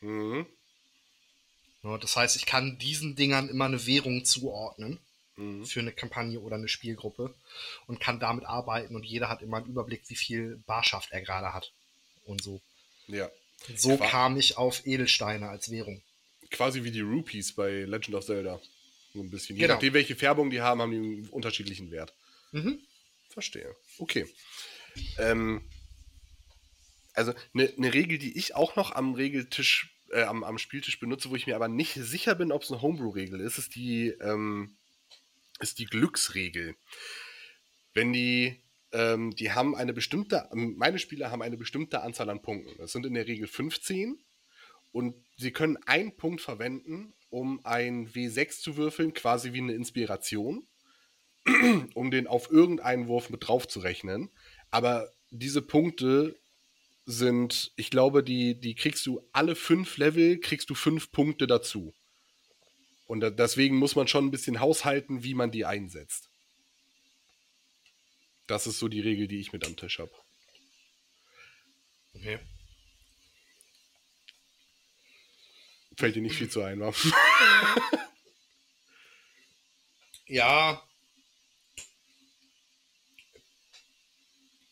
Mhm. Ja, das heißt, ich kann diesen Dingern immer eine Währung zuordnen Mhm. für eine Kampagne oder eine Spielgruppe und kann damit arbeiten und jeder hat immer einen Überblick, wie viel Barschaft er gerade hat. Und so. Ja. So Qua- kam ich auf Edelsteine als Währung. Quasi wie die Rupees bei Legend of Zelda. So ein bisschen. Je Genau. nachdem, welche Färbung die haben, haben die einen unterschiedlichen Wert. Mhm. Verstehe. Okay. Ähm, also eine ne Regel, die ich auch noch am Regeltisch, äh, am, am Spieltisch benutze, wo ich mir aber nicht sicher bin, ob es eine Homebrew-Regel ist, ist die, ähm, ist die Glücksregel. Wenn die, ähm, die haben eine bestimmte, meine Spieler haben eine bestimmte Anzahl an Punkten. Das sind in der Regel 15 und sie können einen Punkt verwenden, um ein W6 zu würfeln, quasi wie eine Inspiration, um den auf irgendeinen Wurf mit drauf zu rechnen. Aber diese Punkte sind, ich glaube, die, die kriegst du alle fünf Level, kriegst du fünf Punkte dazu. Und deswegen muss man schon ein bisschen haushalten, wie man die einsetzt. Das ist so die Regel, die ich mit am Tisch habe. Okay. Fällt dir nicht viel zu ein, wa? Ja.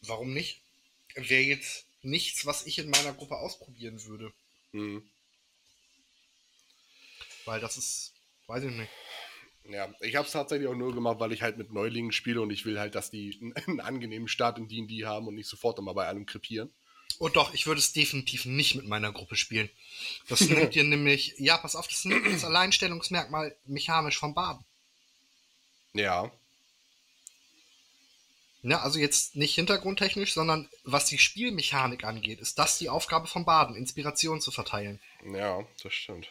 Warum nicht? Wäre jetzt nichts, was ich in meiner Gruppe ausprobieren würde. Mhm. Weil das ist, weiß ich nicht. Ja, ich habe es tatsächlich auch nur gemacht, weil ich halt mit Neulingen spiele und ich will halt, dass die einen, einen angenehmen Start in D&D haben und nicht sofort immer bei allem krepieren. Oh doch, ich würde es definitiv nicht mit meiner Gruppe spielen. Das nimmt dir nämlich, ja, pass auf, das nimmt das Alleinstellungsmerkmal mechanisch vom Baden. Ja, Ja, also jetzt nicht hintergrundtechnisch, sondern was die Spielmechanik angeht, ist das die Aufgabe vom Baden, Inspiration zu verteilen. ja, das stimmt.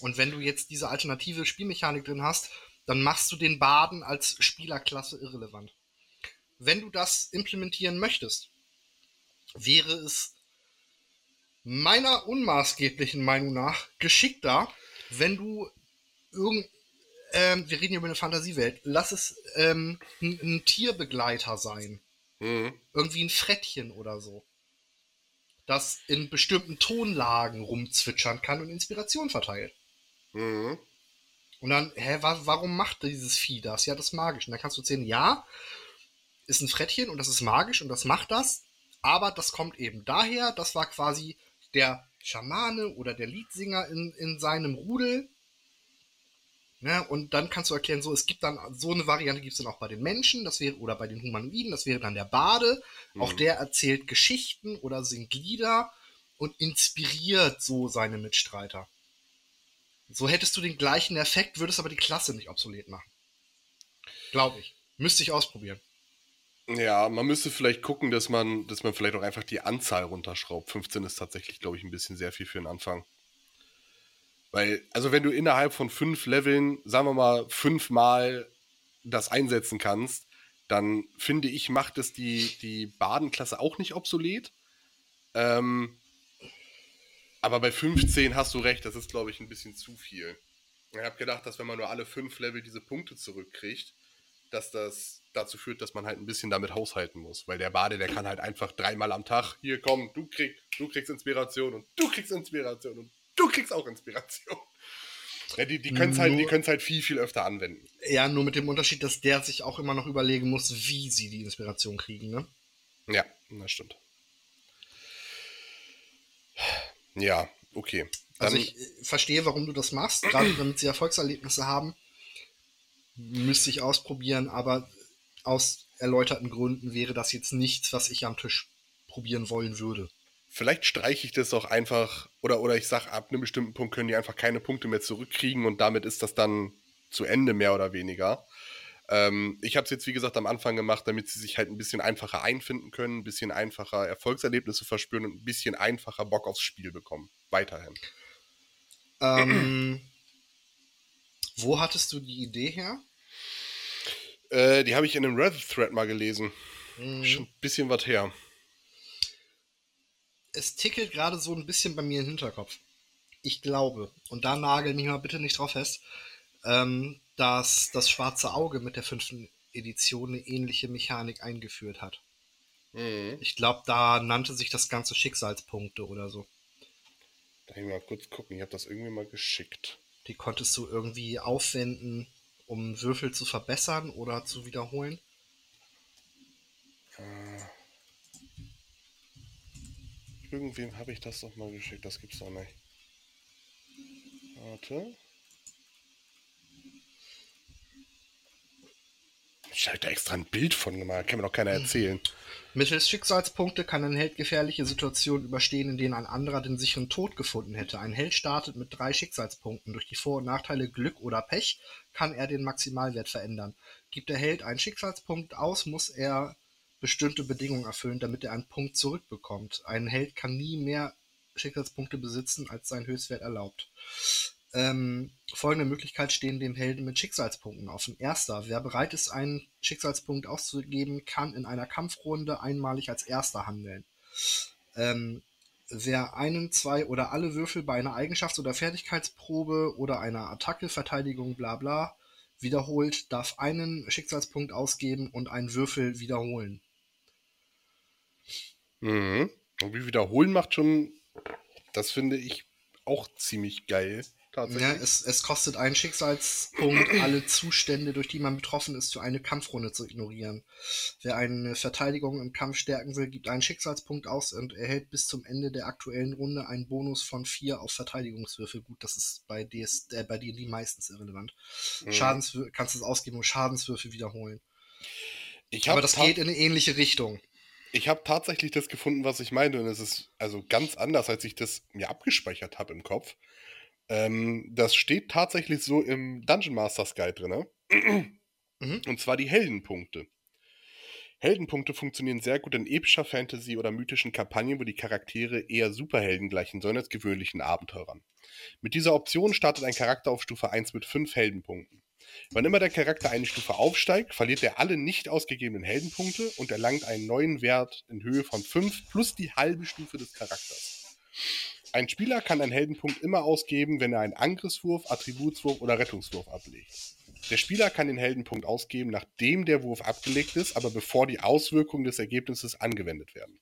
Und wenn du jetzt diese alternative Spielmechanik drin hast, dann machst du den Baden als Spielerklasse irrelevant. Wenn du das implementieren möchtest, wäre es meiner unmaßgeblichen Meinung nach geschickter, wenn du irgend, ähm, wir reden hier über eine Fantasiewelt, lass es ähm, ein, ein Tierbegleiter sein. Mhm. Irgendwie ein Frettchen oder so. Das in bestimmten Tonlagen rumzwitschern kann und Inspiration verteilt. Mhm. Und dann, hä, wa warum macht dieses Vieh das? Ja, das ist magisch. Und dann kannst du erzählen, ja, ist ein Frettchen und das ist magisch und das macht das, aber das kommt eben daher, das war quasi der Schamane oder der Liedsinger in, in seinem Rudel. Ne? Und dann kannst du erklären, so, es gibt dann, so eine Variante gibt es dann auch bei den Menschen, das wäre, oder bei den Humanoiden, das wäre dann der Bade. Auch Mhm. der erzählt Geschichten oder singt Lieder und inspiriert so seine Mitstreiter. So hättest du den gleichen Effekt, würdest aber die Klasse nicht obsolet machen. Glaube ich. Müsste ich ausprobieren. Ja, man müsste vielleicht gucken, dass man, dass man vielleicht auch einfach die Anzahl runterschraubt. 15 ist tatsächlich, glaube ich, ein bisschen sehr viel für den Anfang. Weil, also wenn du innerhalb von fünf Leveln, sagen wir mal, fünfmal das einsetzen kannst, dann finde ich, macht es die, die Badenklasse auch nicht obsolet. Ähm, aber bei 15 hast du recht, das ist, glaube ich, ein bisschen zu viel. Ich habe gedacht, dass wenn man nur alle fünf Level diese Punkte zurückkriegt, dass das dazu führt, dass man halt ein bisschen damit haushalten muss. Weil der Bade, der kann halt einfach dreimal am Tag, hier komm, du, krieg, du kriegst Inspiration und du kriegst Inspiration und du kriegst auch Inspiration. Ja, die die können es halt, die halt viel, viel öfter anwenden. Ja, nur mit dem Unterschied, dass der sich auch immer noch überlegen muss, wie sie die Inspiration kriegen, ne? Ja, das stimmt. Ja, okay. Dann, Also ich äh, verstehe, warum du das machst, gerade damit sie Erfolgserlebnisse haben. Müsste ich ausprobieren, aber aus erläuterten Gründen wäre das jetzt nichts, was ich am Tisch probieren wollen würde. Vielleicht streiche ich das auch einfach, oder, oder ich sage, ab einem bestimmten Punkt können die einfach keine Punkte mehr zurückkriegen und damit ist das dann zu Ende, mehr oder weniger. Ähm, ich habe es jetzt, wie gesagt, am Anfang gemacht, damit sie sich halt ein bisschen einfacher einfinden können, ein bisschen einfacher Erfolgserlebnisse verspüren und ein bisschen einfacher Bock aufs Spiel bekommen. Weiterhin. Ähm, wo hattest du die Idee her? Äh, die habe ich in einem Reddit-Thread mal gelesen. Hm, Schon ein bisschen was her. Es tickelt gerade so ein bisschen bei mir im Hinterkopf. Ich glaube, und da nagel mich mal bitte nicht drauf fest, ähm, dass das schwarze Auge mit der fünften Edition eine ähnliche Mechanik eingeführt hat. Mhm. Ich glaube, da nannte sich das Ganze Schicksalspunkte oder so. Darf ich mal kurz gucken? Ich habe das irgendwie mal geschickt. Die konntest du irgendwie aufwenden, um Würfel zu verbessern oder zu wiederholen. Äh, irgendwem habe ich das doch mal geschickt. Das gibt's doch nicht. Warte. Ich habe da extra ein Bild von gemacht, kann mir doch keiner erzählen. Mittels Schicksalspunkte kann ein Held gefährliche Situationen überstehen, in denen ein anderer den sicheren Tod gefunden hätte. Ein Held startet mit drei Schicksalspunkten. Durch die Vor- und Nachteile Glück oder Pech kann er den Maximalwert verändern. Gibt der Held einen Schicksalspunkt aus, muss er bestimmte Bedingungen erfüllen, damit er einen Punkt zurückbekommt. Ein Held kann nie mehr Schicksalspunkte besitzen, als sein Höchstwert erlaubt. Ähm, folgende Möglichkeit stehen dem Helden mit Schicksalspunkten offen. Erster, wer bereit ist, einen Schicksalspunkt auszugeben, kann in einer Kampfrunde einmalig als Erster handeln. Ähm, wer einen, zwei oder alle Würfel bei einer Eigenschafts- oder Fertigkeitsprobe oder einer Attacke, Verteidigung, bla bla wiederholt, darf einen Schicksalspunkt ausgeben und einen Würfel wiederholen. Mhm. Und wie wiederholen macht schon, das finde ich auch ziemlich geil. Tatsächlich. Ja, es, es kostet einen Schicksalspunkt, alle Zustände, durch die man betroffen ist, für eine Kampfrunde zu ignorieren. Wer eine Verteidigung im Kampf stärken will, gibt einen Schicksalspunkt aus und erhält bis zum Ende der aktuellen Runde einen Bonus von 4 auf Verteidigungswürfel. Gut, das ist bei DS, äh, bei D&D meistens irrelevant. Mhm. Schadenswür kannst du es ausgeben und Schadenswürfel wiederholen. Aber das geht in eine ähnliche Richtung. Ich habe tatsächlich das gefunden, was ich meinte, und es ist also ganz anders, als ich das mir abgespeichert habe im Kopf. Ähm, das steht tatsächlich so im Dungeon Masters Guide drin. Mhm. Und zwar die Heldenpunkte. Heldenpunkte funktionieren sehr gut in epischer Fantasy oder mythischen Kampagnen, wo die Charaktere eher Superhelden gleichen sollen als gewöhnlichen Abenteurern. Mit dieser Option startet ein Charakter auf Stufe 1 mit 5 Heldenpunkten. Wann immer der Charakter eine Stufe aufsteigt, verliert er alle nicht ausgegebenen Heldenpunkte und erlangt einen neuen Wert in Höhe von 5 plus die halbe Stufe des Charakters. Ein Spieler kann einen Heldenpunkt immer ausgeben, wenn er einen Angriffswurf, Attributswurf oder Rettungswurf ablegt. Der Spieler kann den Heldenpunkt ausgeben, nachdem der Wurf abgelegt ist, aber bevor die Auswirkungen des Ergebnisses angewendet werden.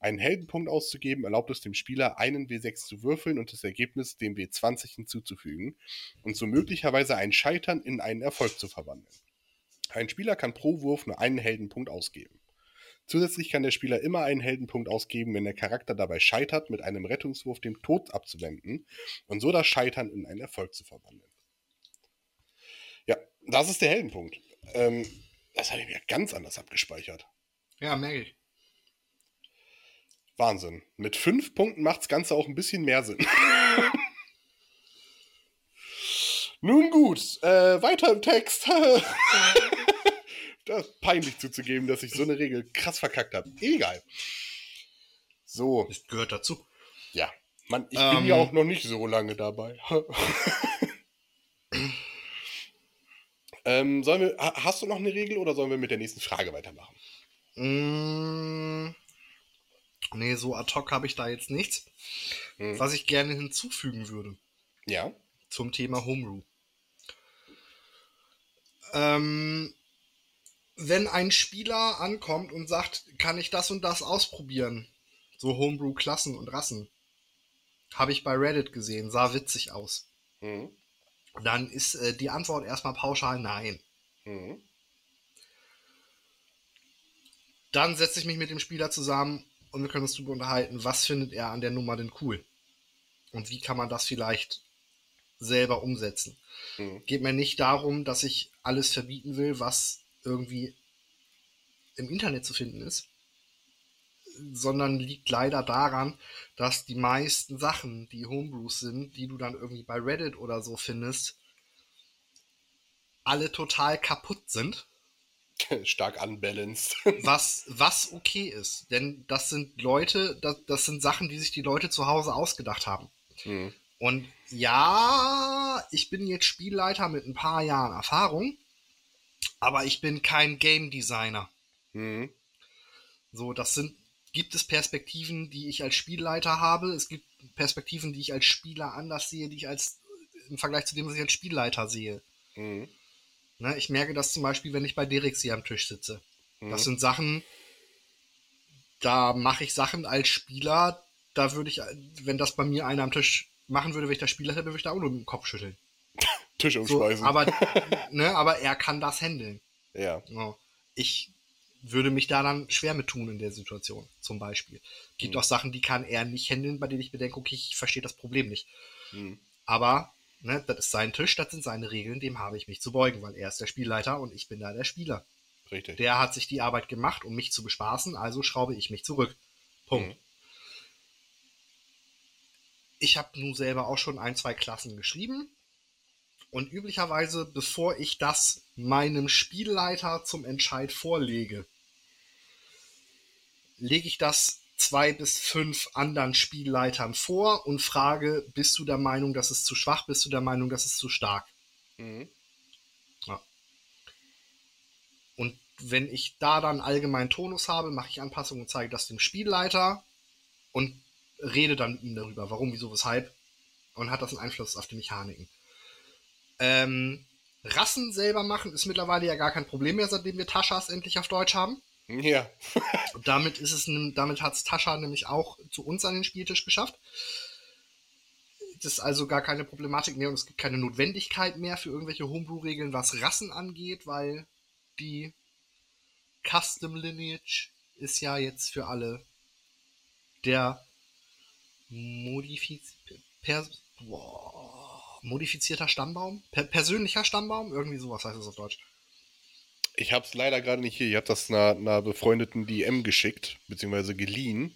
Einen Heldenpunkt auszugeben erlaubt es dem Spieler, einen W6 zu würfeln und das Ergebnis dem W20 hinzuzufügen und so möglicherweise ein Scheitern in einen Erfolg zu verwandeln. Ein Spieler kann pro Wurf nur einen Heldenpunkt ausgeben. Zusätzlich kann der Spieler immer einen Heldenpunkt ausgeben, wenn der Charakter dabei scheitert, mit einem Rettungswurf den Tod abzuwenden und so das Scheitern in einen Erfolg zu verwandeln. Ja, das ist der Heldenpunkt. Ähm, das hatte ich mir ganz anders abgespeichert. Ja, merke ich. Wahnsinn. Mit fünf Punkten macht das Ganze auch ein bisschen mehr Sinn. Nun gut, äh, weiter im Text. das ist peinlich zuzugeben, dass ich so eine Regel krass verkackt habe. Egal. So, Das gehört dazu. ja. Mann, ich Ähm. bin ja auch noch nicht so lange dabei. ähm, sollen wir, ha- hast du noch eine Regel oder sollen wir mit der nächsten Frage weitermachen? Mm, nee, so ad hoc habe ich da jetzt nichts. Hm. Was ich gerne hinzufügen würde Ja. zum Thema Homebrew. Ähm, wenn ein Spieler ankommt und sagt, kann ich das und das ausprobieren, so Homebrew-Klassen und Rassen, habe ich bei Reddit gesehen, sah witzig aus. Mhm. Dann ist äh, die Antwort erstmal pauschal nein. Mhm. Dann setze ich mich mit dem Spieler zusammen und wir können uns darüber unterhalten, was findet er an der Nummer denn cool? Und wie kann man das vielleicht selber umsetzen? Mhm. Geht mir nicht darum, dass ich alles verbieten will, was irgendwie im Internet zu finden ist, sondern liegt leider daran, dass die meisten Sachen, die Homebrews sind, die du dann irgendwie bei Reddit oder so findest, alle total kaputt sind. Stark unbalanced. was, was okay ist. Denn das sind Leute, das, das sind Sachen, die sich die Leute zu Hause ausgedacht haben. Mhm. Und ja, ich bin jetzt Spielleiter mit ein paar Jahren Erfahrung, aber ich bin kein Game Designer. Mhm. So, das sind, gibt es Perspektiven, die ich als Spielleiter habe. Es gibt Perspektiven, die ich als Spieler anders sehe, die ich als im Vergleich zu dem, was ich als Spielleiter sehe. Mhm. Ne, ich merke das zum Beispiel, wenn ich bei Derix hier am Tisch sitze. Das Mhm. sind Sachen, da mache ich Sachen als Spieler, da würde ich, wenn das bei mir einer am Tisch machen würde, wenn ich das Spieler hätte, würde ich da auch nur mit dem Kopf schütteln. Tisch So, umschmeißen. aber, ne, aber er kann das handeln. ja. So. Ich würde mich da dann schwer mit tun in der Situation, zum Beispiel. Gibt Mhm. auch Sachen, die kann er nicht handeln, bei denen ich bedenke, okay, ich verstehe das Problem nicht. Mhm. Aber, ne, das ist sein Tisch, das sind seine Regeln, dem habe ich mich zu beugen, weil er ist der Spielleiter und ich bin da der Spieler. Richtig. Der hat sich die Arbeit gemacht, um mich zu bespaßen, also schraube ich mich zurück. Punkt. Mhm. Ich habe nun selber auch schon ein, zwei Klassen geschrieben. Und üblicherweise, bevor ich das meinem Spielleiter zum Entscheid vorlege, lege ich das zwei bis fünf anderen Spielleitern vor und frage, bist du der Meinung, das ist zu schwach, bist du der Meinung, das ist zu stark? Mhm. Und wenn ich da dann allgemeinen Tonus habe, mache ich Anpassungen und zeige das dem Spielleiter und rede dann mit ihm darüber, warum, wieso, weshalb und hat das einen Einfluss auf die Mechaniken. Ähm, Rassen selber machen ist mittlerweile ja gar kein Problem mehr, seitdem wir Taschas endlich auf Deutsch haben. Ja. Damit ist es, damit hat es Tascha nämlich auch zu uns an den Spieltisch geschafft. Das ist also gar keine Problematik mehr und es gibt keine Notwendigkeit mehr für irgendwelche Homebrew-Regeln, was Rassen angeht, weil die Custom Lineage ist ja jetzt für alle der modifiz per boah, modifizierter Stammbaum? Per persönlicher Stammbaum? Irgendwie sowas heißt es auf Deutsch. Ich hab's leider gerade nicht hier. Ich hab das einer, einer befreundeten DM geschickt, beziehungsweise geliehen,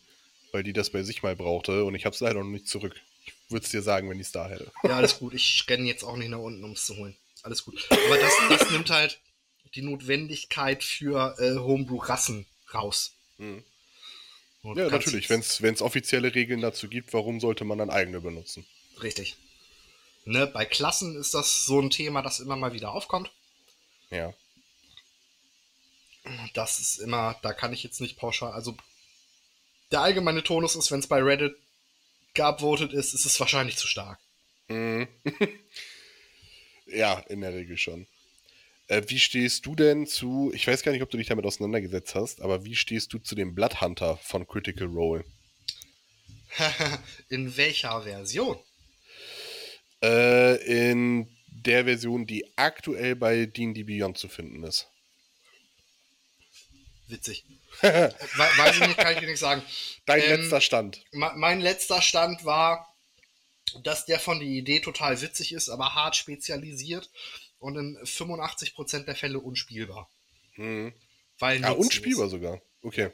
weil die das bei sich mal brauchte und ich hab's leider noch nicht zurück. Ich würde es dir sagen, wenn ich es da hätte. Ja, alles gut. Ich renne jetzt auch nicht nach unten, um es zu holen. Alles gut. Aber das, das nimmt halt die Notwendigkeit für äh, Homebrew-Rassen raus. Mhm. Ja, natürlich. Wenn es offizielle Regeln dazu gibt, warum sollte man dann eigene benutzen? Richtig. Ne, bei Klassen ist das so ein Thema, das immer mal wieder aufkommt. Ja. Das ist immer, da kann ich jetzt nicht pauschal, also der allgemeine Tonus ist, wenn es bei Reddit geupvotet ist, ist es wahrscheinlich zu stark. Mhm. ja, in der Regel schon. Äh, wie stehst du denn zu, ich weiß gar nicht, ob du dich damit auseinandergesetzt hast, aber wie stehst du zu dem Bloodhunter von Critical Role? In welcher Version? Äh, in der Version, die aktuell bei D&D Beyond zu finden ist. Witzig. We weiß ich nicht, kann ich dir nicht sagen. Dein Ähm, letzter Stand. Me- mein letzter Stand war, dass der von der Idee total witzig ist, aber hart spezialisiert und in 85% der Fälle unspielbar. Mhm. Weil Ja, unspielbar sogar. Okay.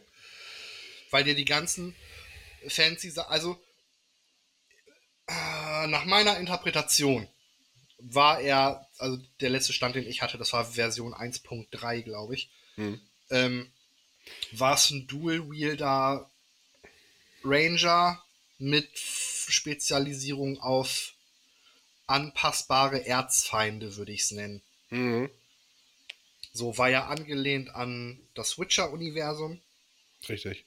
Weil dir die ganzen fancy also nach meiner Interpretation war er, also der letzte Stand, den ich hatte, das war Version 1.3, glaube ich, Mhm. ähm, war es ein Dual-Wielder Ranger mit Spezialisierung auf anpassbare Erzfeinde, würde ich es nennen. Mhm. So war ja angelehnt an das Witcher-Universum. Richtig.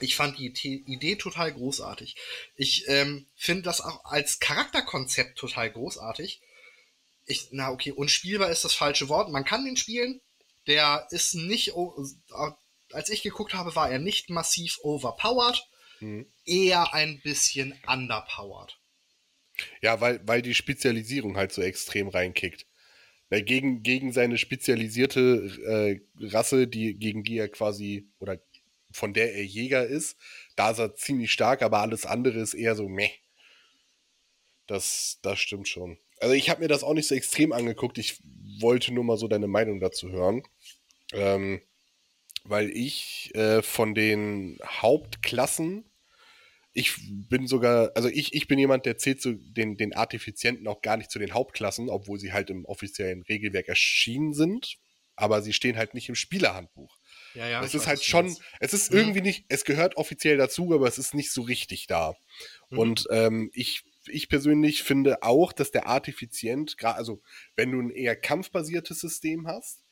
Ich fand die Ide- Idee total großartig. Ich ähm, finde das auch als Charakterkonzept total großartig. Ich, na okay, unspielbar ist das falsche Wort. Man kann den spielen. Der ist nicht, o- als ich geguckt habe, war er nicht massiv overpowered, Mhm. eher ein bisschen underpowered. Ja, weil, weil die Spezialisierung halt so extrem reinkickt. Weil gegen, gegen seine spezialisierte äh, Rasse, die, gegen die er quasi, oder von der er Jäger ist, da ist er ziemlich stark, aber alles andere ist eher so meh. Das, das stimmt schon. Also ich habe mir das auch nicht so extrem angeguckt. Ich wollte nur mal so deine Meinung dazu hören. Ähm, weil ich äh, von den Hauptklassen ich bin sogar, also ich, ich bin jemand, der zählt zu den, den Artifizienten auch gar nicht zu den Hauptklassen, obwohl sie halt im offiziellen Regelwerk erschienen sind. Aber sie stehen halt nicht im Spielerhandbuch. Ja, ja. es ist weiß, halt schon, es ist Mhm. irgendwie nicht, es gehört offiziell dazu, aber es ist nicht so richtig da. Mhm. Und ähm, ich, ich persönlich finde auch, dass der Artifizient, gerade, also wenn du ein eher kampfbasiertes System hast,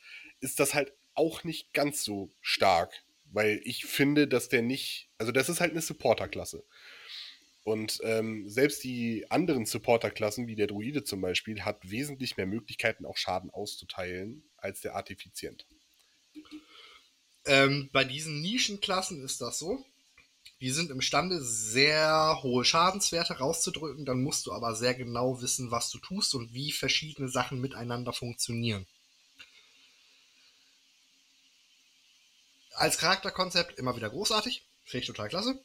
ist das halt auch nicht ganz so stark. Weil ich finde, dass der nicht, also das ist halt eine Supporterklasse. Und ähm, selbst die anderen Supporterklassen, wie der Druide zum Beispiel, hat wesentlich mehr Möglichkeiten, auch Schaden auszuteilen, als der Artifizient. Ähm, bei diesen Nischenklassen ist das so. Die sind imstande, sehr hohe Schadenswerte rauszudrücken. Dann musst du aber sehr genau wissen, was du tust und wie verschiedene Sachen miteinander funktionieren. Als Charakterkonzept immer wieder großartig. Finde ich total klasse.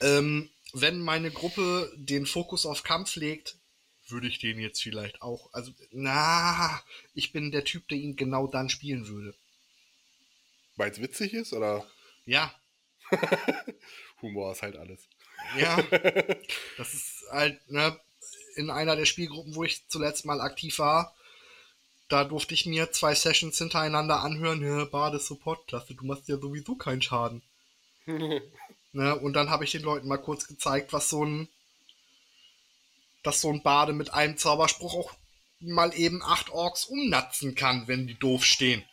Ähm, wenn meine Gruppe den Fokus auf Kampf legt, würde ich den jetzt vielleicht auch. Also, na, ich bin der Typ, der ihn genau dann spielen würde. Weil es witzig ist oder Ja, Humor ist halt alles. ja. Das ist halt, ne, in einer der Spielgruppen, wo ich zuletzt mal aktiv war, da durfte ich mir zwei Sessions hintereinander anhören, ja, Bade Support-Klasse, du machst ja sowieso keinen Schaden. Ne, und dann habe ich den Leuten mal kurz gezeigt, was so ein, dass so ein Bade mit einem Zauberspruch auch mal eben acht Orks umnatzen kann, wenn die doof stehen.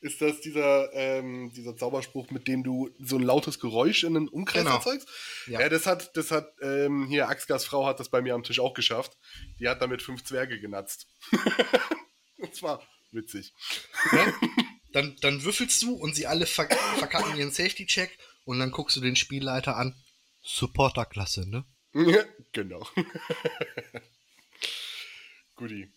Ist das dieser, ähm, dieser Zauberspruch, mit dem du so ein lautes Geräusch in den Umkreis Genau. erzeugst? Ja. Ja, das hat, das hat, ähm, hier Axgas Frau hat das bei mir am Tisch auch geschafft. Die hat damit fünf Zwerge genatzt. das war witzig. Ne? Dann, dann würfelst du und sie alle ver verkacken ihren Safety-Check und dann guckst du den Spielleiter an. Supporter-Klasse, ne? genau. Guti.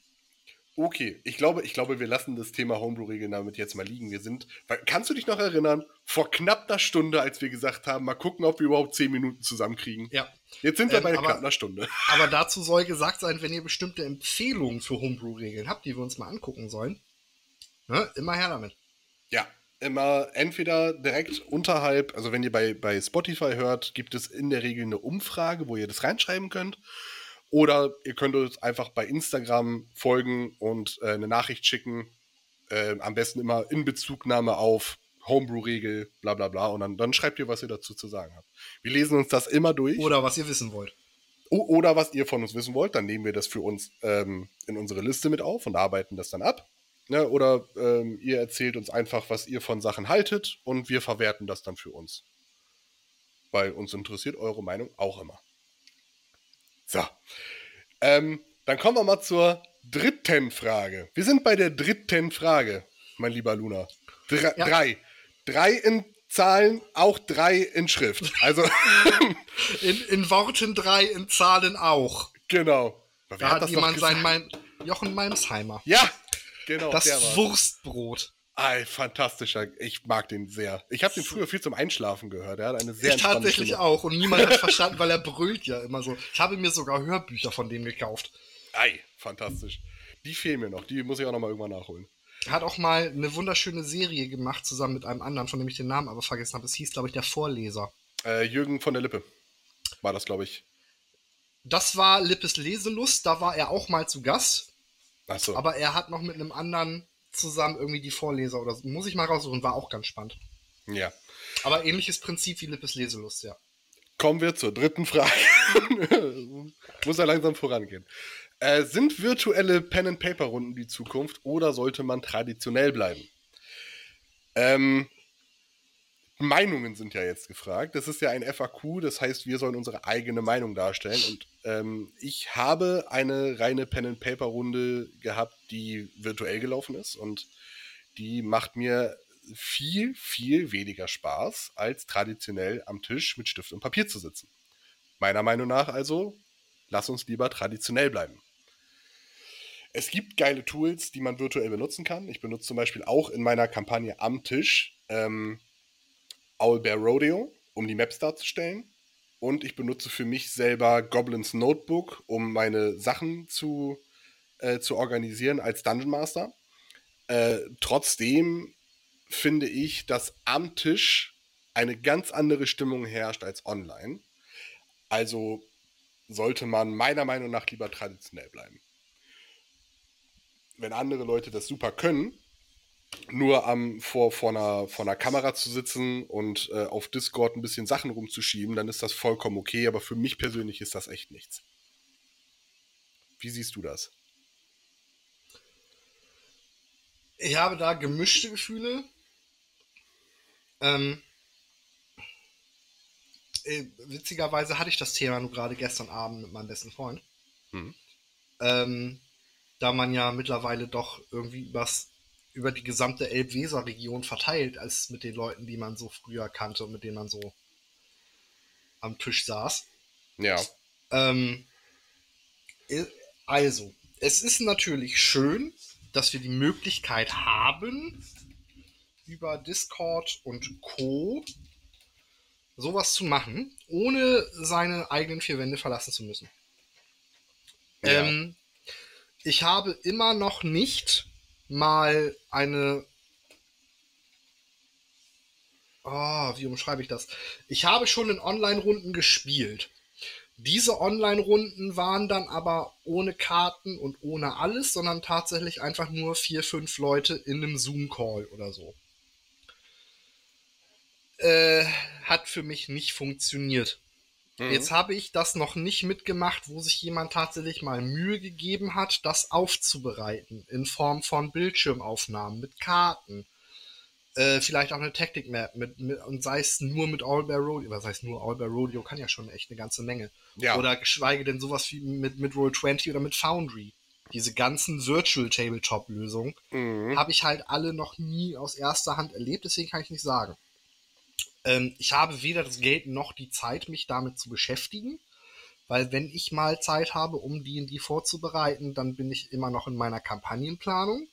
Okay, ich glaube, ich glaube, wir lassen das Thema Homebrew-Regeln damit jetzt mal liegen. Wir sind, kannst du dich noch erinnern, vor knapp einer Stunde, als wir gesagt haben, mal gucken, ob wir überhaupt zehn Minuten zusammenkriegen. Ja. Jetzt sind wir Ähm, bei aber- knapp einer Stunde. Aber dazu soll gesagt sein, wenn ihr bestimmte Empfehlungen für Homebrew-Regeln habt, die wir uns mal angucken sollen, ne? immer her damit. Ja, immer entweder direkt unterhalb, also wenn ihr bei, bei Spotify hört, gibt es in der Regel eine Umfrage, wo ihr das reinschreiben könnt. Oder ihr könnt uns einfach bei Instagram folgen und äh, eine Nachricht schicken. Äh, am besten immer in Bezugnahme auf Homebrew-Regel, bla bla bla. Und dann, dann schreibt ihr, was ihr dazu zu sagen habt. Wir lesen uns das immer durch. Oder was ihr wissen wollt. O- Oder was ihr von uns wissen wollt, dann nehmen wir das für uns ähm, in unsere Liste mit auf und arbeiten das dann ab. Ne? Oder ähm, ihr erzählt uns einfach, was ihr von Sachen haltet und wir verwerten das dann für uns. Weil uns interessiert eure Meinung auch immer. So. Ähm, dann kommen wir mal zur dritten Frage. Wir sind bei der dritten Frage, mein lieber Luna. Dre Ja. Drei. Drei in Zahlen, auch drei in Schrift. Also, In, in Worten drei, in Zahlen auch. genau. Wer Da hat hat das jemand sein mein Jochen Malmsheimer. Ja, genau. Das. Wurstbrot. Ein fantastischer. Ich mag den sehr. Ich habe den früher viel zum Einschlafen gehört. Er hat eine sehr Ich tatsächlich Stimme. auch. Und niemand hat verstanden, weil er brüllt ja immer so. Ich habe mir sogar Hörbücher von dem gekauft. Ei, fantastisch. Die fehlen mir noch. Die muss ich auch noch mal irgendwann nachholen. Er hat auch mal eine wunderschöne Serie gemacht, zusammen mit einem anderen, von dem ich den Namen aber vergessen habe. Es hieß, glaube ich, der Vorleser. Äh, Jürgen von der Lippe war das, glaube ich. Das war Lippes Leselust, da war er auch mal zu Gast. Achso. Aber er hat noch mit einem anderen zusammen irgendwie die Vorleser oder so. Muss ich mal raussuchen, war auch ganz spannend. Ja. Aber ähnliches Prinzip wie Lippes Leselust, ja. Kommen wir zur dritten Frage. Muss ja langsam vorangehen. Äh, sind virtuelle Pen-and-Paper-Runden die Zukunft oder sollte man traditionell bleiben? Ähm, Meinungen sind ja jetzt gefragt. Das ist ja ein FAQ, das heißt, wir sollen unsere eigene Meinung darstellen. Und ähm, ich habe eine reine Pen-and-Paper-Runde gehabt, die virtuell gelaufen ist. Und die macht mir viel, viel weniger Spaß, als traditionell am Tisch mit Stift und Papier zu sitzen. Meiner Meinung nach also, lass uns lieber traditionell bleiben. Es gibt geile Tools, die man virtuell benutzen kann. Ich benutze zum Beispiel auch in meiner Kampagne am Tisch ähm, Owlbear Rodeo, um die Maps darzustellen. Und ich benutze für mich selber Goblins Notebook, um meine Sachen zu, äh, zu organisieren als Dungeon Master. Äh, trotzdem finde ich, dass am Tisch eine ganz andere Stimmung herrscht als online. Also sollte man meiner Meinung nach lieber traditionell bleiben. Wenn andere Leute das super können, nur am, vor, vor, einer, vor einer Kamera zu sitzen und äh, auf Discord ein bisschen Sachen rumzuschieben, dann ist das vollkommen okay, aber für mich persönlich ist das echt nichts. Wie siehst du das? Ich habe da gemischte Gefühle. Ähm, äh, witzigerweise hatte ich das Thema nur gerade gestern Abend mit meinem besten Freund. Mhm. Ähm, da man ja mittlerweile doch irgendwie übers, über die gesamte Elbweser-Region verteilt, als mit den Leuten, die man so früher kannte und mit denen man so am Tisch saß. Ja. Ähm, also, es ist natürlich schön, dass wir die Möglichkeit haben, über Discord und Co. sowas zu machen, ohne seine eigenen vier Wände verlassen zu müssen. Ja. Ähm, ich habe immer noch nicht mal eine. Oh, wie umschreibe ich das? Ich habe schon in Online-Runden gespielt. Diese Online-Runden waren dann aber ohne Karten und ohne alles, sondern tatsächlich einfach nur vier, fünf Leute in einem Zoom-Call oder so. Äh, hat für mich nicht funktioniert. Mhm. Jetzt habe ich das noch nicht mitgemacht, wo sich jemand tatsächlich mal Mühe gegeben hat, das aufzubereiten in Form von Bildschirmaufnahmen mit Karten. Äh, vielleicht auch eine Tactic Map mit, mit und sei es nur mit All Bear Rodeo, was heißt nur All Bear Rodeo, kann ja schon echt eine ganze Menge. Ja. Oder geschweige denn sowas wie mit, mit Roll20 oder mit Foundry. Diese ganzen Virtual Tabletop Lösungen Mhm. habe ich halt alle noch nie aus erster Hand erlebt, deswegen kann ich nicht sagen. Ähm, ich habe weder das Geld noch die Zeit, mich damit zu beschäftigen, weil wenn ich mal Zeit habe, um die die vorzubereiten, dann bin ich immer noch in meiner Kampagnenplanung,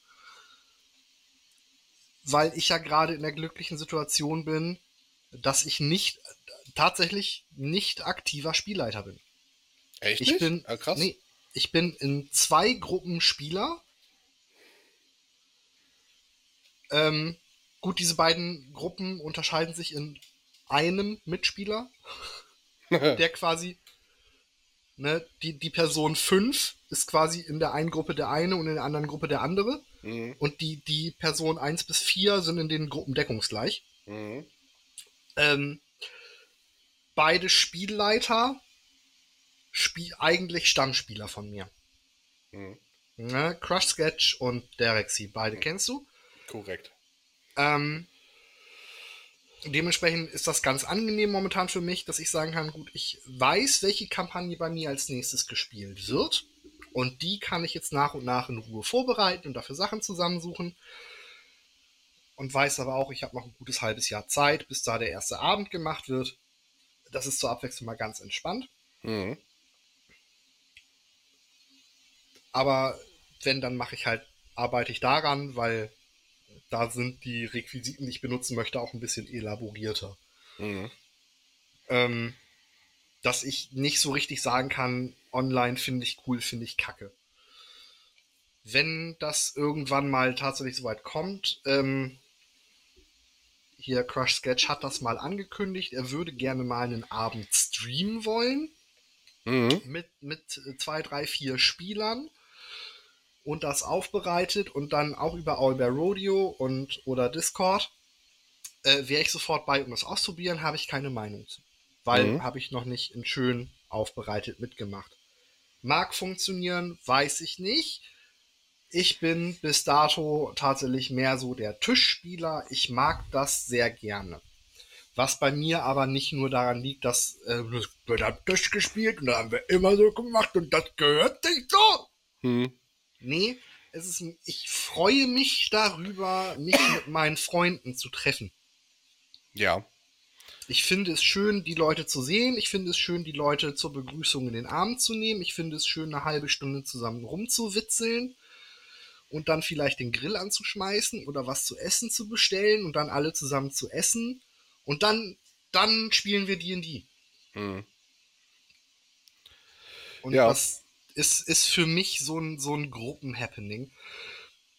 weil ich ja gerade in der glücklichen Situation bin, dass ich nicht tatsächlich nicht aktiver Spielleiter bin. Echt Ich nicht? bin, ah, krass. nee, ich bin in zwei Gruppen Spieler. Ähm, gut, diese beiden Gruppen unterscheiden sich in einem Mitspieler, der quasi, ne, die, die Person 5 ist quasi in der einen Gruppe der eine und in der anderen Gruppe der andere. mhm. Und die, die Person 1 bis 4 sind in den Gruppen deckungsgleich. Mhm. Ähm, beide Spielleiter, Spiel, eigentlich Stammspieler von mir. Mhm. Ne? Crush Sketch und Derexy, beide kennst du. Korrekt. Ähm, dementsprechend ist das ganz angenehm momentan für mich, dass ich sagen kann, gut, ich weiß, welche Kampagne bei mir als nächstes gespielt wird. Und die kann ich jetzt nach und nach in Ruhe vorbereiten und dafür Sachen zusammensuchen. Und weiß aber auch, ich habe noch ein gutes halbes Jahr Zeit, bis da der erste Abend gemacht wird. Das ist zur Abwechslung mal ganz entspannt. Mhm. Aber wenn, dann mache ich halt, arbeite ich daran, weil da sind die Requisiten, die ich benutzen möchte, auch ein bisschen elaborierter. Mhm. Ähm, dass ich nicht so richtig sagen kann, online finde ich cool, finde ich kacke. Wenn das irgendwann mal tatsächlich soweit kommt, ähm, hier Crush Sketch hat das mal angekündigt, er würde gerne mal einen Abend streamen wollen Mhm. mit, mit zwei, drei, vier Spielern und das aufbereitet und dann auch über All Bear Rodeo und oder Discord, äh, wäre ich sofort bei, um das auszuprobieren, habe ich keine Meinung zu. Weil Mhm. habe ich noch nicht in schön aufbereitet mitgemacht. Mag funktionieren, weiß ich nicht. Ich bin bis dato tatsächlich mehr so der Tischspieler. Ich mag das sehr gerne. Was bei mir aber nicht nur daran liegt, dass äh, das wird am Tisch gespielt und da haben wir immer so gemacht und das gehört sich so. Mhm. Nee, es ist, ich freue mich darüber, mich mit meinen Freunden zu treffen. Ja. Ich finde es schön, die Leute zu sehen. Ich finde es schön, die Leute zur Begrüßung in den Arm zu nehmen. Ich finde es schön, eine halbe Stunde zusammen rumzuwitzeln und dann vielleicht den Grill anzuschmeißen oder was zu essen zu bestellen und dann alle zusammen zu essen. Und dann, dann spielen wir D&D. Mhm. Und Ja. das ist, ist für mich so ein, so ein Gruppenhappening.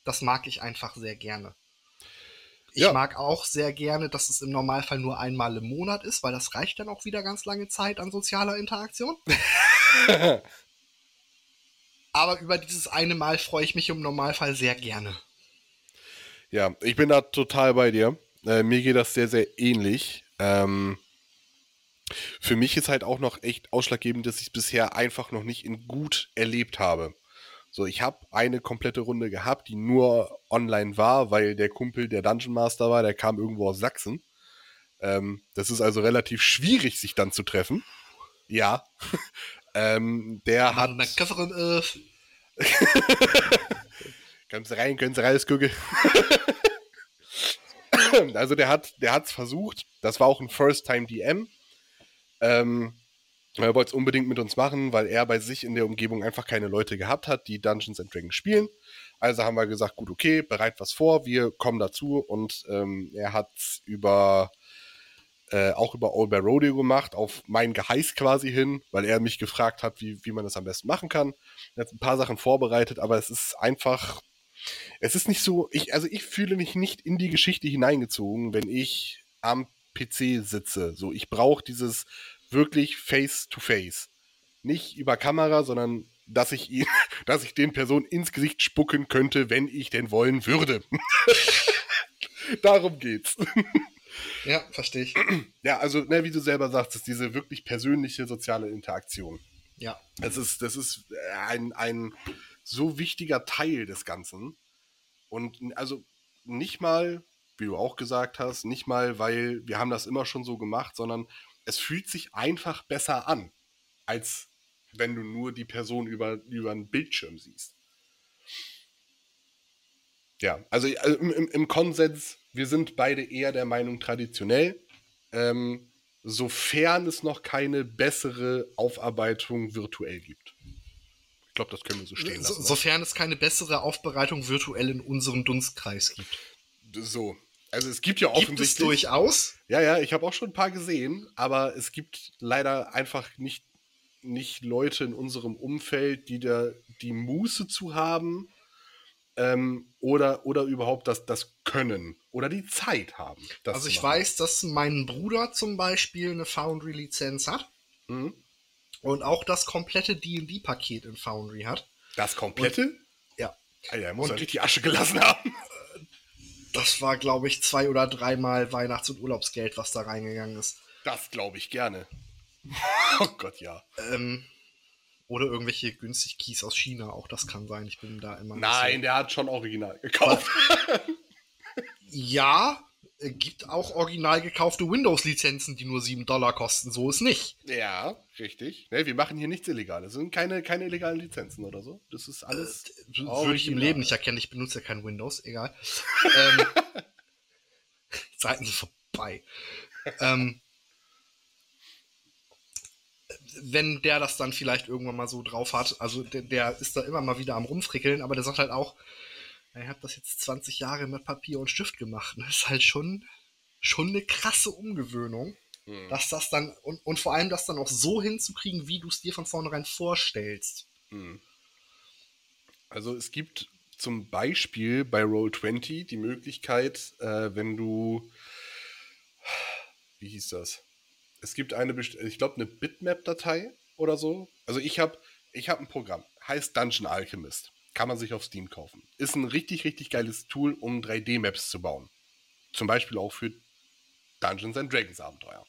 Das mag ich einfach sehr gerne. Ich Ja. mag auch sehr gerne, dass es im Normalfall nur einmal im Monat ist, weil das reicht dann auch wieder ganz lange Zeit an sozialer Interaktion. Aber über dieses eine Mal freue ich mich im Normalfall sehr gerne. Ja, ich bin da total bei dir. Äh, mir geht das sehr, sehr ähnlich. Ähm, für mich ist halt auch noch echt ausschlaggebend, dass ich es bisher einfach noch nicht in gut erlebt habe. So, ich habe eine komplette Runde gehabt, die nur online war, weil der Kumpel, der Dungeon Master war, der kam irgendwo aus Sachsen. Ähm, das ist also relativ schwierig, sich dann zu treffen. Ja. ähm, der hat. Können Sie rein, können Sie raus gucken. also der hat der hat's versucht. Das war auch ein First-Time-DM. Ähm, er wollte es unbedingt mit uns machen, weil er bei sich in der Umgebung einfach keine Leute gehabt hat, die Dungeons and Dragons spielen. Also haben wir gesagt, gut, okay, bereit was vor, wir kommen dazu und ähm, er hat über äh, auch über All Bear Rodeo gemacht, auf mein Geheiß quasi hin, weil er mich gefragt hat, wie, wie man das am besten machen kann. Er hat ein paar Sachen vorbereitet, aber es ist einfach, es ist nicht so, ich, also ich fühle mich nicht in die Geschichte hineingezogen, wenn ich am PC sitze. So, ich brauche dieses wirklich Face-to-Face. Nicht über Kamera, sondern dass ich ihn, dass ich den Personen ins Gesicht spucken könnte, wenn ich denn wollen würde. Darum geht's. Ja, verstehe ich. Ja, also, ne, wie du selber sagst, ist diese wirklich persönliche soziale Interaktion. Ja. Das ist, das ist ein, ein so wichtiger Teil des Ganzen. Und also nicht mal, wie du auch gesagt hast, nicht mal, weil wir haben das immer schon so gemacht, sondern es fühlt sich einfach besser an, als wenn du nur die Person über, über einen Bildschirm siehst. Ja, also äh, im, im, im Konsens, wir sind beide eher der Meinung traditionell. Ähm, sofern es noch keine bessere Aufarbeitung virtuell gibt. Ich glaube, das können wir so stehen So, lassen. sofern es keine bessere Aufbereitung virtuell in unserem Dunstkreis gibt. so. Also es gibt ja Gibt es offensichtlich. durchaus. Ja, ja, ich habe auch schon ein paar gesehen, aber es gibt leider einfach nicht, nicht Leute in unserem Umfeld, die da die Muße zu haben ähm, oder, oder überhaupt das, das Können oder die Zeit haben. Das Also ich weiß, dass mein Bruder zum Beispiel eine Foundry-Lizenz hat Mhm. und auch das komplette D&D-Paket in Foundry hat. Das komplette? Ja. Alter, er muss Und- ja richtig Asche gelassen haben. Das war, glaube ich, zwei oder dreimal Weihnachts- und Urlaubsgeld, was da reingegangen ist. Das glaube ich gerne. Oh Gott, ja. Ähm, oder irgendwelche günstig Keys aus China, auch das kann sein. Ich bin da immer. Nein, der hat schon original gekauft. Ja, gibt auch original gekaufte Windows-Lizenzen, die nur 7 Dollar kosten. So ist nicht. Ja, richtig. Ne, wir machen hier nichts Illegales. Es sind keine, keine illegalen Lizenzen oder so. Das ist alles. Original. Würde ich im Leben nicht erkennen. Ich benutze ja kein Windows, egal. ähm, Seiten sind vorbei. ähm, wenn der das dann vielleicht irgendwann mal so drauf hat, also der, der ist da immer mal wieder am rumfrickeln, aber der sagt halt auch, "Ja, ich habe das jetzt 20 Jahre mit Papier und Stift gemacht. Das ist halt schon, schon eine krasse Umgewöhnung, Hm. dass das dann, und, und vor allem das dann auch so hinzukriegen, wie du es dir von vornherein vorstellst. Hm. Also es gibt zum Beispiel bei Roll20 die Möglichkeit, äh, wenn du, wie hieß das? Es gibt eine, ich glaube, eine Bitmap-Datei oder so. Also ich habe ich hab ein Programm, heißt Dungeon Alchemist. Kann man sich auf Steam kaufen. Ist ein richtig, richtig geiles Tool, um 3D-Maps zu bauen. Zum Beispiel auch für Dungeons and Dragons Abenteuer.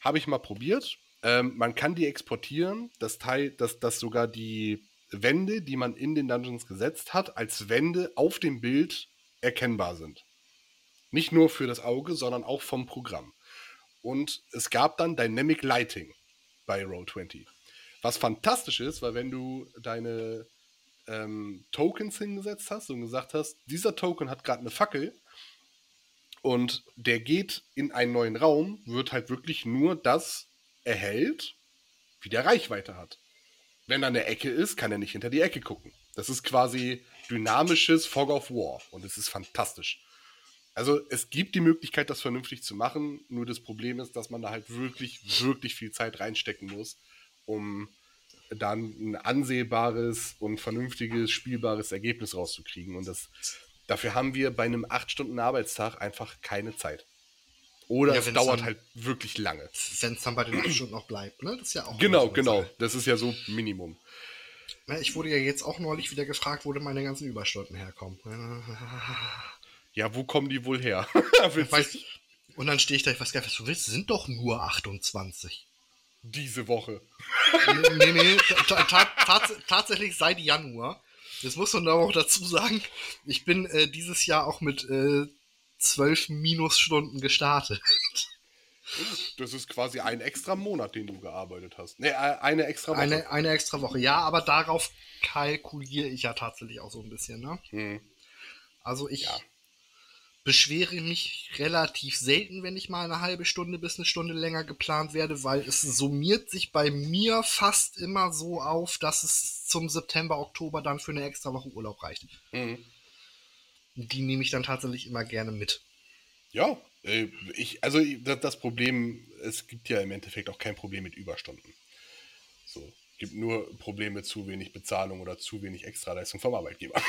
Habe ich mal probiert. Ähm, man kann die exportieren, das Teil, dass, dass sogar die Wände, die man in den Dungeons gesetzt hat, als Wände auf dem Bild erkennbar sind. Nicht nur für das Auge, sondern auch vom Programm. Und es gab dann Dynamic Lighting bei Roll20. Was fantastisch ist, weil wenn du deine ähm, Tokens hingesetzt hast und gesagt hast, dieser Token hat gerade eine Fackel und der geht in einen neuen Raum, wird halt wirklich nur das erhellt, wie der Reichweite hat. Wenn er an der Ecke ist, kann er nicht hinter die Ecke gucken. Das ist quasi dynamisches Fog of War und es ist fantastisch. Also es gibt die Möglichkeit, das vernünftig zu machen, nur das Problem ist, dass man da halt wirklich, wirklich viel Zeit reinstecken muss, um dann ein ansehbares und vernünftiges, spielbares Ergebnis rauszukriegen. Und das, dafür haben wir bei einem 8-Stunden-Arbeitstag einfach keine Zeit. Oder Ja, es dauert dann- halt wirklich lange. Wenn es dann bei den acht Stunden noch bleibt, ne? Das ist ja auch. Genau, genau. Sache. Das ist ja so Minimum. Ich wurde ja jetzt auch neulich wieder gefragt, wo denn meine ganzen Überstunden herkommen. Ja, wo kommen die wohl her? Weißt, und dann stehe ich da, ich weiß gar nicht, was du willst, es sind doch nur 28. Diese Woche. nee, nee, ta ta tats tatsächlich seit Januar. Das muss man aber auch dazu sagen. Ich bin äh, dieses Jahr auch mit äh, 12 Minusstunden gestartet. Das ist quasi ein extra Monat, den du gearbeitet hast. Ne, eine extra Woche. Eine, eine extra Woche. Ja, aber darauf kalkuliere ich ja tatsächlich auch so ein bisschen. Ne? Hm. Also ich Ja. Beschwere mich relativ selten, wenn ich mal eine halbe Stunde bis eine Stunde länger geplant werde, weil es summiert sich bei mir fast immer so auf, dass es zum September, Oktober dann für eine extra Woche Urlaub reicht. Hm. Die nehme ich dann tatsächlich immer gerne mit. Ja, äh, ich, also das Problem, es gibt ja im Endeffekt auch kein Problem mit Überstunden. So, gibt nur Probleme mit zu wenig Bezahlung oder zu wenig Extraleistung vom Arbeitgeber.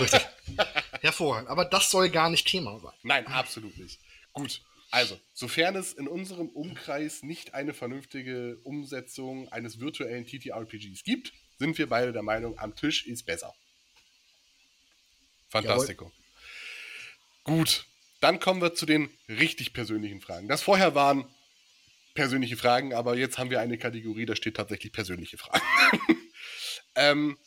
Richtig. Hervorragend. Aber das soll gar nicht Thema sein. Nein, absolut nicht. Gut. Also, sofern es in unserem Umkreis nicht eine vernünftige Umsetzung eines virtuellen TTRPGs gibt, sind wir beide der Meinung, am Tisch ist besser. Fantastico. Gut, dann kommen wir zu den richtig persönlichen Fragen. Das vorher waren persönliche Fragen, aber jetzt haben wir eine Kategorie, da steht tatsächlich persönliche Fragen. ähm,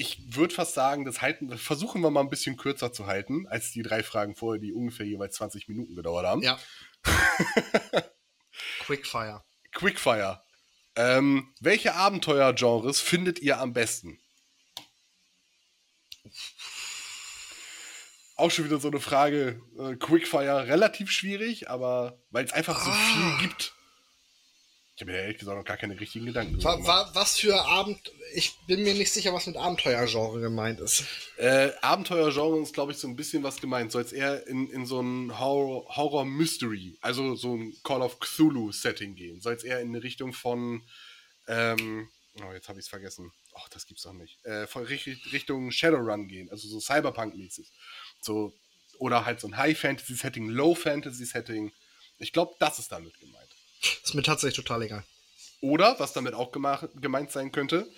ich würde fast sagen, das halten, versuchen wir mal ein bisschen kürzer zu halten, als die drei Fragen vorher, die ungefähr jeweils 20 Minuten gedauert haben. Ja. Quickfire. Quickfire. Ähm, welche Abenteuergenres findet ihr am besten? Auch schon wieder so eine Frage. Äh, Quickfire relativ schwierig, aber weil es einfach so Ah. viel gibt. Ich habe mir ehrlich gesagt noch gar keine richtigen Gedanken Wa drüber gemacht. wa was für Abend. Ich bin mir nicht sicher, was mit Abenteuergenre gemeint ist. Äh, Abenteuergenre ist, glaube ich, so ein bisschen was gemeint. Soll es eher in, in so ein Horror- Horror-Mystery, also so ein Call of Cthulhu-Setting gehen? Soll es eher in eine Richtung von. Ähm, oh, jetzt habe ich es vergessen. Ach, das gibt's doch nicht. Äh, von Richt- Richtung Shadowrun gehen, also so Cyberpunk-mäßig. So, oder halt so ein High-Fantasy-Setting, Low-Fantasy-Setting. Ich glaube, das ist damit gemeint. Ist mir tatsächlich total egal. Oder, was damit auch gemeint sein könnte,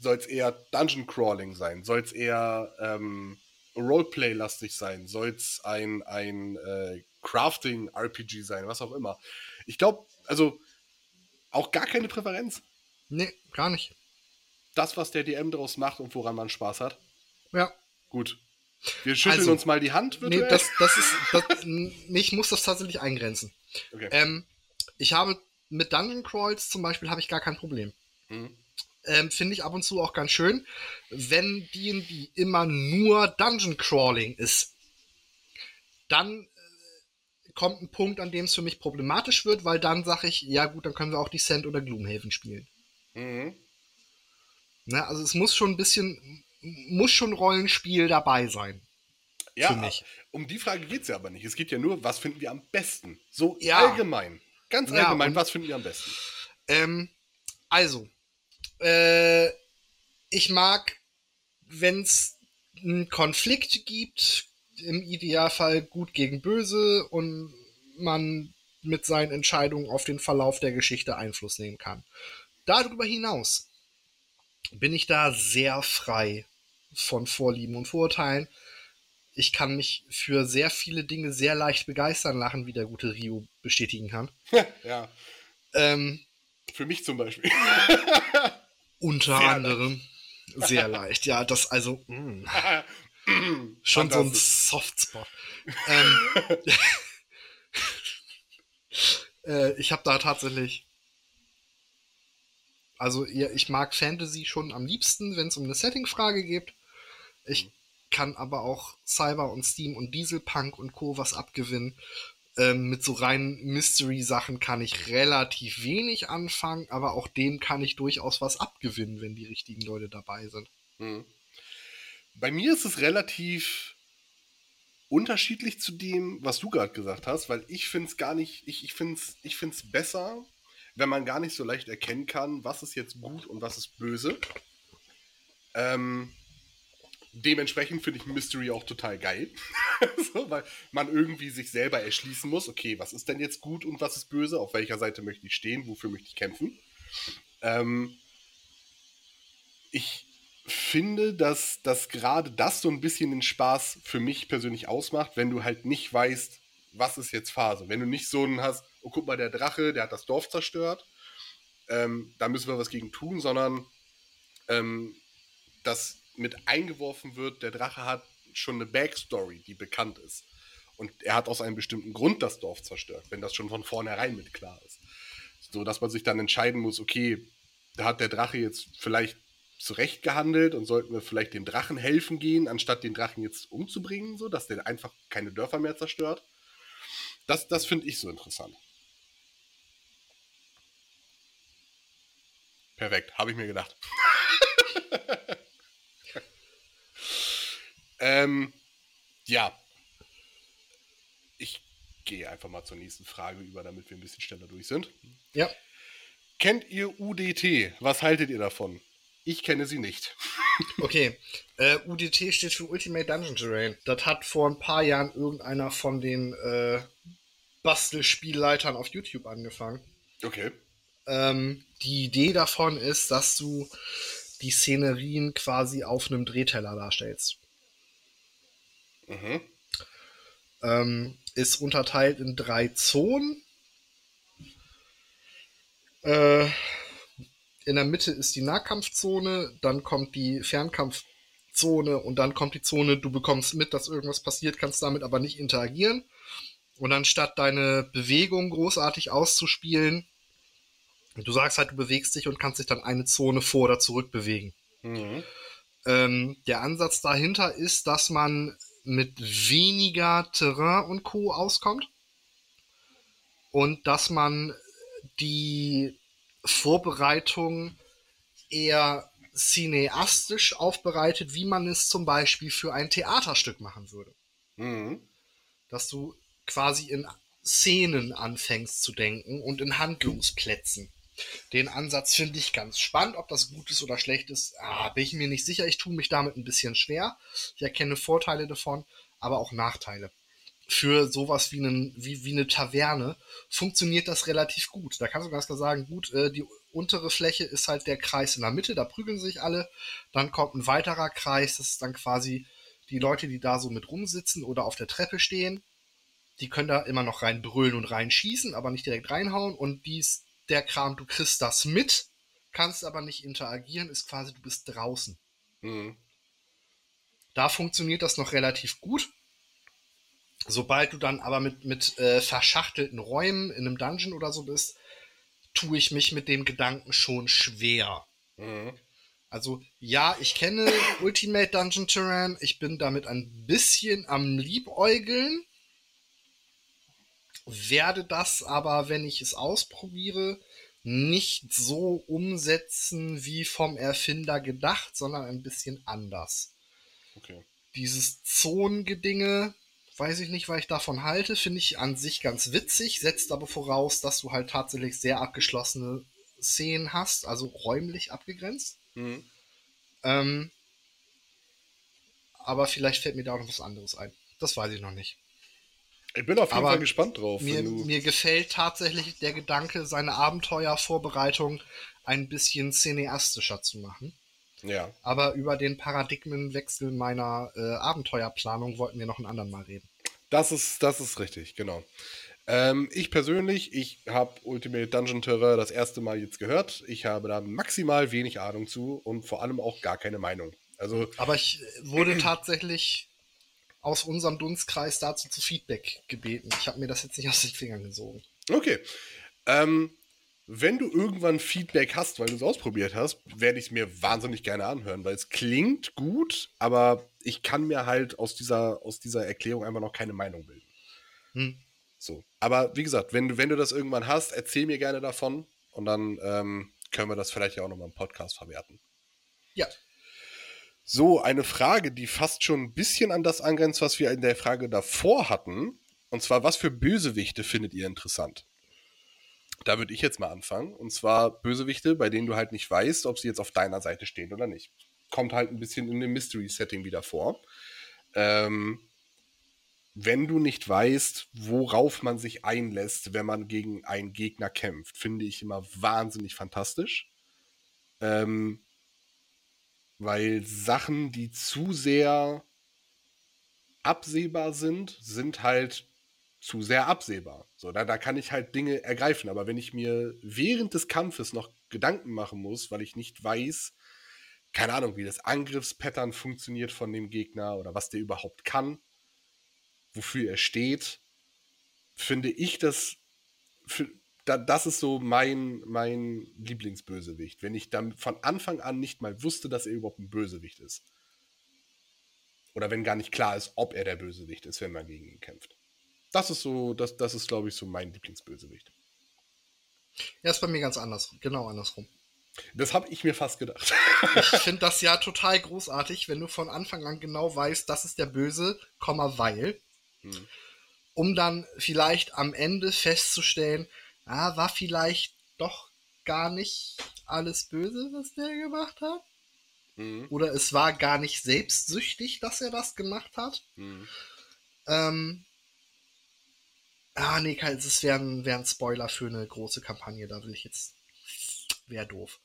soll es eher Dungeon Crawling sein? Soll es eher ähm, Roleplay-lastig sein? Soll es ein, ein äh, Crafting-RPG sein? Was auch immer. Ich glaube, also auch gar keine Präferenz. Nee, gar nicht. Das, was der DM draus macht und woran man Spaß hat. Ja. Gut. Wir schütteln Also, uns mal die Hand Nee, virtuell. das, das ist. Das, ich muss das tatsächlich eingrenzen. okay. Ähm, ich habe mit Dungeon Crawls zum Beispiel habe ich gar kein Problem. Mhm. Ähm, Finde ich ab und zu auch ganz schön, wenn D&D immer nur Dungeon Crawling ist. Dann äh, kommt ein Punkt, an dem es für mich problematisch wird, weil dann sage ich, ja gut, dann können wir auch Descent oder Gloomhaven spielen. Mhm. Ne? Also es muss schon ein bisschen, muss schon Rollenspiel dabei sein. Ja, für mich. um die Frage geht es ja aber nicht. Es geht ja nur, was finden wir am besten? So Ja. allgemein. Ganz Ja, allgemein, und- was finden wir am besten? Ähm, also, äh, ich mag, wenn es einen Konflikt gibt, im Idealfall gut gegen böse und man mit seinen Entscheidungen auf den Verlauf der Geschichte Einfluss nehmen kann. Darüber hinaus bin ich da sehr frei von Vorlieben und Vorurteilen. Ich kann mich für sehr viele Dinge sehr leicht begeistern lassen, wie der gute Rio bestätigen kann. ja, Ähm, für mich zum Beispiel. Unter Sehr anderem. Sehr leicht, ja, das also mh, schon so ein. Softspot. ähm, äh, ich habe da tatsächlich. Also, ja, ich mag Fantasy schon am liebsten, wenn es um eine Setting-Frage geht. Ich kann aber auch Cyber und Steam und Dieselpunk und Co. was abgewinnen. Ähm, mit so reinen Mystery-Sachen kann ich relativ wenig anfangen, aber auch dem kann ich durchaus was abgewinnen, wenn die richtigen Leute dabei sind. Mhm. Bei mir ist es relativ unterschiedlich zu dem, was du gerade gesagt hast, weil ich finde es gar nicht, ich, ich finde es ich find's besser, wenn man gar nicht so leicht erkennen kann, was ist jetzt gut und was ist böse. Ähm, dementsprechend finde ich Mystery auch total geil, so, weil man irgendwie sich selber erschließen muss, okay, was ist denn jetzt gut und was ist böse, auf welcher Seite möchte ich stehen, wofür möchte ich kämpfen. Ähm, ich finde, dass, dass gerade das so ein bisschen den Spaß für mich persönlich ausmacht, wenn du halt nicht weißt, was ist jetzt Phase. Wenn du nicht so einen hast, oh guck mal, der Drache, der hat das Dorf zerstört, ähm, da müssen wir was gegen tun, sondern ähm, dass mit eingeworfen wird, der Drache hat schon eine Backstory, die bekannt ist. Und er hat aus einem bestimmten Grund das Dorf zerstört, wenn das schon von vornherein mit klar ist. So dass man sich dann entscheiden muss, okay, da hat der Drache jetzt vielleicht zurecht gehandelt und sollten wir vielleicht dem Drachen helfen gehen, anstatt den Drachen jetzt umzubringen, so dass der einfach keine Dörfer mehr zerstört. Das, das finde ich so interessant. Perfekt, habe ich mir gedacht. Ähm, ja. Ich gehe einfach mal zur nächsten Frage über, damit wir ein bisschen schneller durch sind. Ja. Kennt ihr UDT? Was haltet ihr davon? Ich kenne sie nicht. Okay. Äh, UDT steht für Ultimate Dungeon Terrain. Das hat vor ein paar Jahren irgendeiner von den äh, Bastelspielleitern auf YouTube angefangen. Okay. Ähm, die Idee davon ist, dass du die Szenerien quasi auf einem Drehteller darstellst. Mhm. Ähm, ist unterteilt in drei Zonen. Äh, in der Mitte ist die Nahkampfzone, dann kommt die Fernkampfzone und dann kommt die Zone, du bekommst mit, dass irgendwas passiert, kannst damit aber nicht interagieren. Und anstatt deine Bewegung großartig auszuspielen, du sagst halt, du bewegst dich und kannst dich dann eine Zone vor oder zurück bewegen. Mhm. Ähm, der Ansatz dahinter ist, dass man mit weniger Terrain und Co. auskommt und dass man die Vorbereitung eher cineastisch aufbereitet, wie man es zum Beispiel für ein Theaterstück machen würde. Mhm. Dass du quasi in Szenen anfängst zu denken und in Handlungsplätzen. Den Ansatz finde ich ganz spannend. Ob das gut ist oder schlecht ist, ah, bin ich mir nicht sicher. Ich tue mich damit ein bisschen schwer. Ich erkenne Vorteile davon, aber auch Nachteile. Für sowas wie, einen, wie, wie eine Taverne funktioniert das relativ gut. Da kannst du ganz klar sagen, gut, äh, die untere Fläche ist halt der Kreis in der Mitte, da prügeln sich alle. Dann kommt ein weiterer Kreis, das ist dann quasi die Leute, die da so mit rumsitzen oder auf der Treppe stehen. Die können da immer noch rein brüllen und reinschießen, aber nicht direkt reinhauen. Und dies, der Kram, du kriegst das mit, kannst aber nicht interagieren, ist quasi, du bist draußen. Mhm. Da funktioniert das noch relativ gut. Sobald du dann aber mit, mit äh, verschachtelten Räumen in einem Dungeon oder so bist, tue ich mich mit dem Gedanken schon schwer. Mhm. Also ja, ich kenne Ultimate Dungeon Terrain. Ich bin damit ein bisschen am Liebäugeln. Werde das aber, wenn ich es ausprobiere, nicht so umsetzen wie vom Erfinder gedacht, sondern ein bisschen anders. Okay. Dieses Zonengedinge, weiß ich nicht, was ich davon halte, finde ich an sich ganz witzig, setzt aber voraus, dass du halt tatsächlich sehr abgeschlossene Szenen hast, also räumlich abgegrenzt. Mhm. Ähm, aber vielleicht fällt mir da auch noch was anderes ein. Das weiß ich noch nicht. Ich bin auf jeden Aber Fall gespannt drauf. Mir, mir gefällt tatsächlich der Gedanke, seine Abenteuervorbereitung ein bisschen cineastischer zu machen. ja. Aber über den Paradigmenwechsel meiner äh, Abenteuerplanung wollten wir noch einen anderen Mal reden. Das ist, das ist richtig, genau. Ähm, ich persönlich, ich habe Ultimate Dungeon Terror das erste Mal jetzt gehört. Ich habe da maximal wenig Ahnung zu und vor allem auch gar keine Meinung. Also, Aber ich äh, wurde tatsächlich aus unserem Dunstkreis dazu zu Feedback gebeten. Ich habe mir das jetzt nicht aus den Fingern gesogen. okay. Ähm, wenn du irgendwann Feedback hast, weil du es ausprobiert hast, werde ich es mir wahnsinnig gerne anhören, weil es klingt gut, aber ich kann mir halt aus dieser, aus dieser Erklärung einfach noch keine Meinung bilden. Hm. So. Aber wie gesagt, wenn du, wenn du das irgendwann hast, erzähl mir gerne davon und dann ähm, können wir das vielleicht ja auch nochmal im Podcast verwerten. Ja. So, eine Frage, die fast schon ein bisschen an das angrenzt, was wir in der Frage davor hatten. Und zwar, was für Bösewichte findet ihr interessant? Da würde ich jetzt mal anfangen. Und zwar Bösewichte, bei denen du halt nicht weißt, ob sie jetzt auf deiner Seite stehen oder nicht. Kommt halt ein bisschen in dem Mystery-Setting wieder vor. Ähm, wenn du nicht weißt, worauf man sich einlässt, wenn man gegen einen Gegner kämpft, finde ich immer wahnsinnig fantastisch. Ähm, weil Sachen, die zu sehr absehbar sind, sind halt zu sehr absehbar. So, da, da kann ich halt Dinge ergreifen. Aber wenn ich mir während des Kampfes noch Gedanken machen muss, weil ich nicht weiß, keine Ahnung, wie das Angriffspattern funktioniert von dem Gegner oder was der überhaupt kann, wofür er steht, finde ich das, da, das ist so mein, mein Lieblingsbösewicht. Wenn ich dann von Anfang an nicht mal wusste, dass er überhaupt ein Bösewicht ist. Oder wenn gar nicht klar ist, ob er der Bösewicht ist, wenn man gegen ihn kämpft. Das ist so, das, das ist, glaube ich, so mein Lieblingsbösewicht. Ja, ist bei mir ganz anders. Genau andersrum. Das habe ich mir fast gedacht. Ich finde das ja total großartig, wenn du von Anfang an genau weißt, das ist der Böse, Komma, weil. Hm. Um dann vielleicht am Ende festzustellen, ah, war vielleicht doch gar nicht alles böse, was der gemacht hat. Mhm. Oder es war gar nicht selbstsüchtig, dass er das gemacht hat. Mhm. Ähm, Ah, nee, das wäre ein, wär ein Spoiler für eine große Kampagne. Da will ich jetzt. Wäre doof.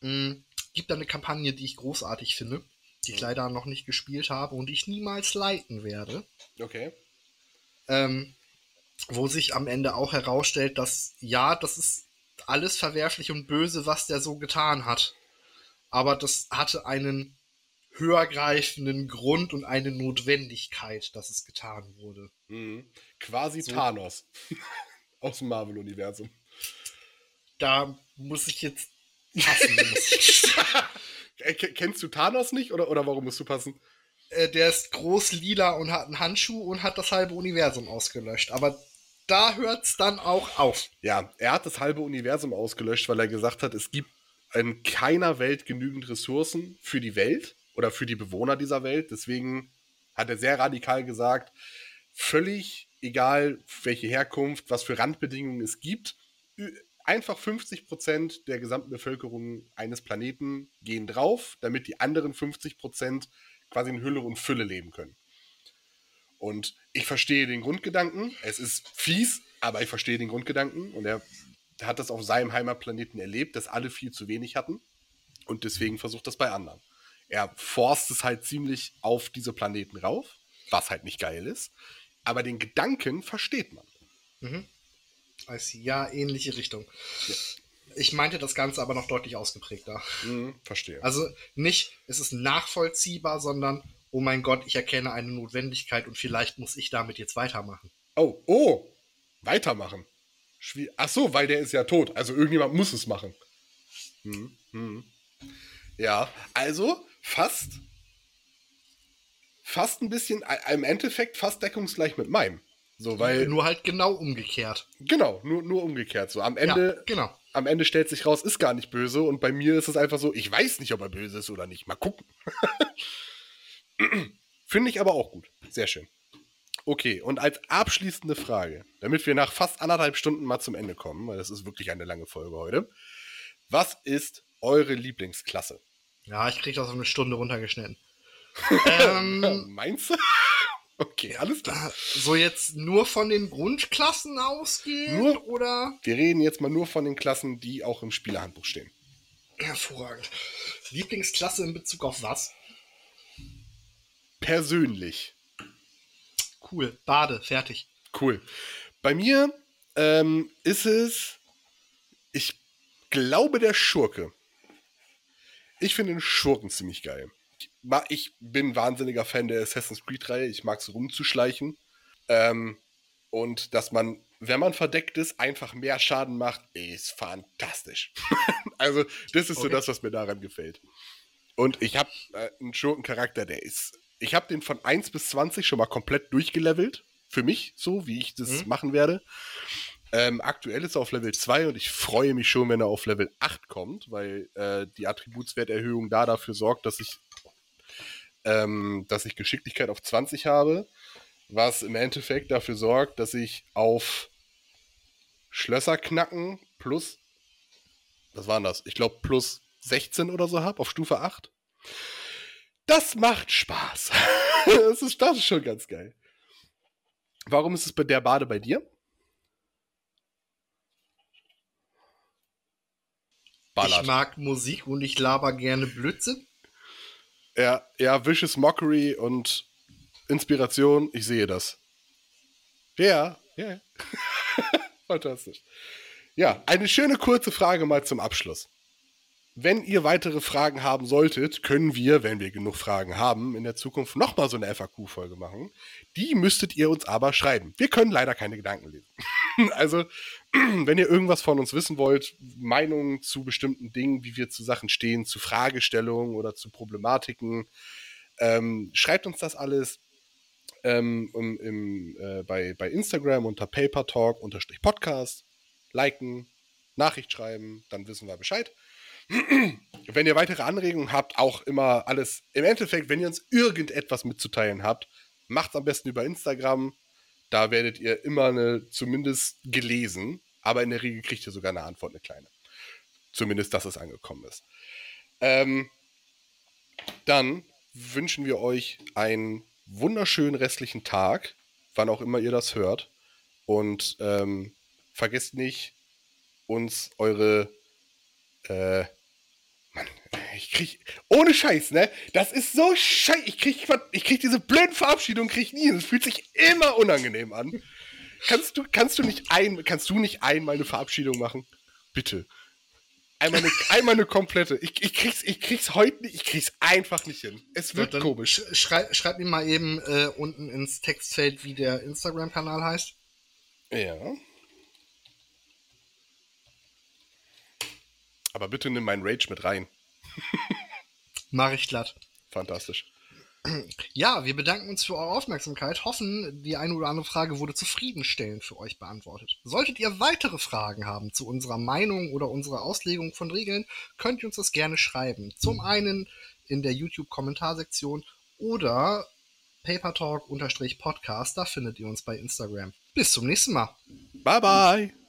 Mm, gibt da eine Kampagne, die ich großartig finde, die ich leider noch nicht gespielt habe und die ich niemals leiten werde. Okay. ähm, wo sich am Ende auch herausstellt, dass ja, das ist alles verwerflich und böse, was der so getan hat. Aber das hatte einen höhergreifenden Grund und eine Notwendigkeit, dass es getan wurde. Mhm. Quasi So. Thanos. Aus dem Marvel-Universum. Da muss ich jetzt passen. Äh, ke- Kennst du Thanos nicht oder, oder warum musst du passen? äh, der ist groß lila und hat einen Handschuh und hat das halbe Universum ausgelöscht. Aber da hört's dann auch auf. Ja, er hat das halbe Universum ausgelöscht, weil er gesagt hat, es gibt in keiner Welt genügend Ressourcen für die Welt oder für die Bewohner dieser Welt. Deswegen hat er sehr radikal gesagt, völlig egal, welche Herkunft, was für Randbedingungen es gibt, einfach 50 Prozent der gesamten Bevölkerung eines Planeten gehen drauf, damit die anderen 50 Prozent quasi in Hülle und Fülle leben können. Und ich verstehe den Grundgedanken. Es ist fies, aber ich verstehe den Grundgedanken. Und er hat das auf seinem Heimatplaneten erlebt, dass alle viel zu wenig hatten. Und deswegen versucht das bei anderen. Er forst es halt ziemlich auf diese Planeten rauf, was halt nicht geil ist. Aber den Gedanken versteht man. Mhm. Als ja, ähnliche Richtung. Ja. Ich meinte das Ganze aber noch deutlich ausgeprägter. Mhm, verstehe. Also nicht, es ist nachvollziehbar, sondern, oh mein Gott, ich erkenne eine Notwendigkeit und vielleicht muss ich damit jetzt weitermachen. Oh, oh, weitermachen. Schwier Ach so, weil der ist ja tot. Also irgendjemand muss es machen. Hm, hm. Ja, also fast, fast ein bisschen, äh, im Endeffekt fast deckungsgleich mit meinem. So, weil, Nur halt genau umgekehrt. genau, nur, nur umgekehrt. So, am Ende, ja, genau. am Ende stellt sich raus, ist gar nicht böse. Und bei mir ist es einfach so, ich weiß nicht, ob er böse ist oder nicht. Mal gucken. Finde ich aber auch gut. Sehr schön. Okay, und als abschließende Frage, damit wir nach fast anderthalb Stunden mal zum Ende kommen, weil das ist wirklich eine lange Folge heute. Was ist eure Lieblingsklasse? Ja, ich krieg das auf eine Stunde runtergeschnitten. ähm, Meinst du? Okay, alles klar. äh, so jetzt nur von den Grundklassen ausgehen Nur- oder? Wir reden jetzt mal nur von den Klassen, die auch im Spielerhandbuch stehen. Hervorragend. Lieblingsklasse in Bezug auf was? Persönlich. Cool. Bade, fertig. Cool. Bei mir ähm, ist es, ich glaube, der Schurke. Ich finde den Schurken ziemlich geil. Ich, bin ein wahnsinniger Fan der Assassin's Creed-Reihe. Ich mag es rumzuschleichen. Ähm, und dass man, wenn man verdeckt ist, einfach mehr Schaden macht, ist fantastisch. also, das ist so Okay. das, was mir daran gefällt. Und ich habe äh, einen Schurkencharakter, der ist. Ich habe den von 1 bis 20 schon mal komplett durchgelevelt. Für mich, so wie ich das Mhm. machen werde. Ähm, aktuell ist er auf Level 2 und ich freue mich schon, wenn er auf Level 8 kommt, weil äh, die Attributswerterhöhung da dafür sorgt, dass ich, ähm, dass ich Geschicklichkeit auf 20 habe, was im Endeffekt dafür sorgt, dass ich auf Schlösser knacken plus, was waren das? Ich glaube plus 16 oder so habe auf Stufe 8. Das macht Spaß. das, ist, das ist schon ganz geil. Warum ist es bei der Bade bei dir? Ich mag Musik und ich laber gerne Blödsinn. Ja, ja, Vicious Mockery und Inspiration, ich sehe das. Ja, ja. Fantastisch. Ja, eine schöne kurze Frage mal zum Abschluss. Wenn ihr weitere Fragen haben solltet, können wir, wenn wir genug Fragen haben, in der Zukunft nochmal so eine FAQ-Folge machen. Die müsstet ihr uns aber schreiben. Wir können leider keine Gedanken lesen. also, wenn ihr irgendwas von uns wissen wollt, Meinungen zu bestimmten Dingen, wie wir zu Sachen stehen, zu Fragestellungen oder zu Problematiken, ähm, schreibt uns das alles ähm, im, im, äh, bei, bei Instagram unter papertalk-podcast, liken, Nachricht schreiben, dann wissen wir Bescheid. Wenn ihr weitere Anregungen habt, auch immer alles, im Endeffekt, wenn ihr uns irgendetwas mitzuteilen habt, macht's am besten über Instagram. Da werdet ihr immer eine, zumindest gelesen, aber in der Regel kriegt ihr sogar eine Antwort, eine kleine. Zumindest, dass es angekommen ist. Ähm, dann wünschen wir euch einen wunderschönen restlichen Tag, wann auch immer ihr das hört. Und ähm, vergesst nicht, uns eure. Äh, Mann, ich krieg. Ohne Scheiß, ne? Das ist so scheiße. Ich krieg, ich krieg diese blöden Verabschiedungen krieg nie. Es fühlt sich immer unangenehm an. Kannst du, kannst du nicht ein, kannst du nicht einmal eine Verabschiedung machen? Bitte. Einmal eine, einmal eine komplette. Ich, ich, krieg's, ich krieg's heute nicht, ich krieg's einfach nicht hin. Es wird Dann komisch. sch- Schrei, schreib mir mal eben äh, unten ins Textfeld, wie der Instagram-Kanal heißt. Ja. Aber bitte nimm meinen Rage mit rein. Mach ich glatt. Fantastisch. Ja, wir bedanken uns für eure Aufmerksamkeit, hoffen, die eine oder andere Frage wurde zufriedenstellend für euch beantwortet. Solltet ihr weitere Fragen haben zu unserer Meinung oder unserer Auslegung von Regeln, könnt ihr uns das gerne schreiben. Zum einen in der YouTube-Kommentarsektion oder papertalk-podcast, da findet ihr uns bei Instagram. Bis zum nächsten Mal. Bye bye.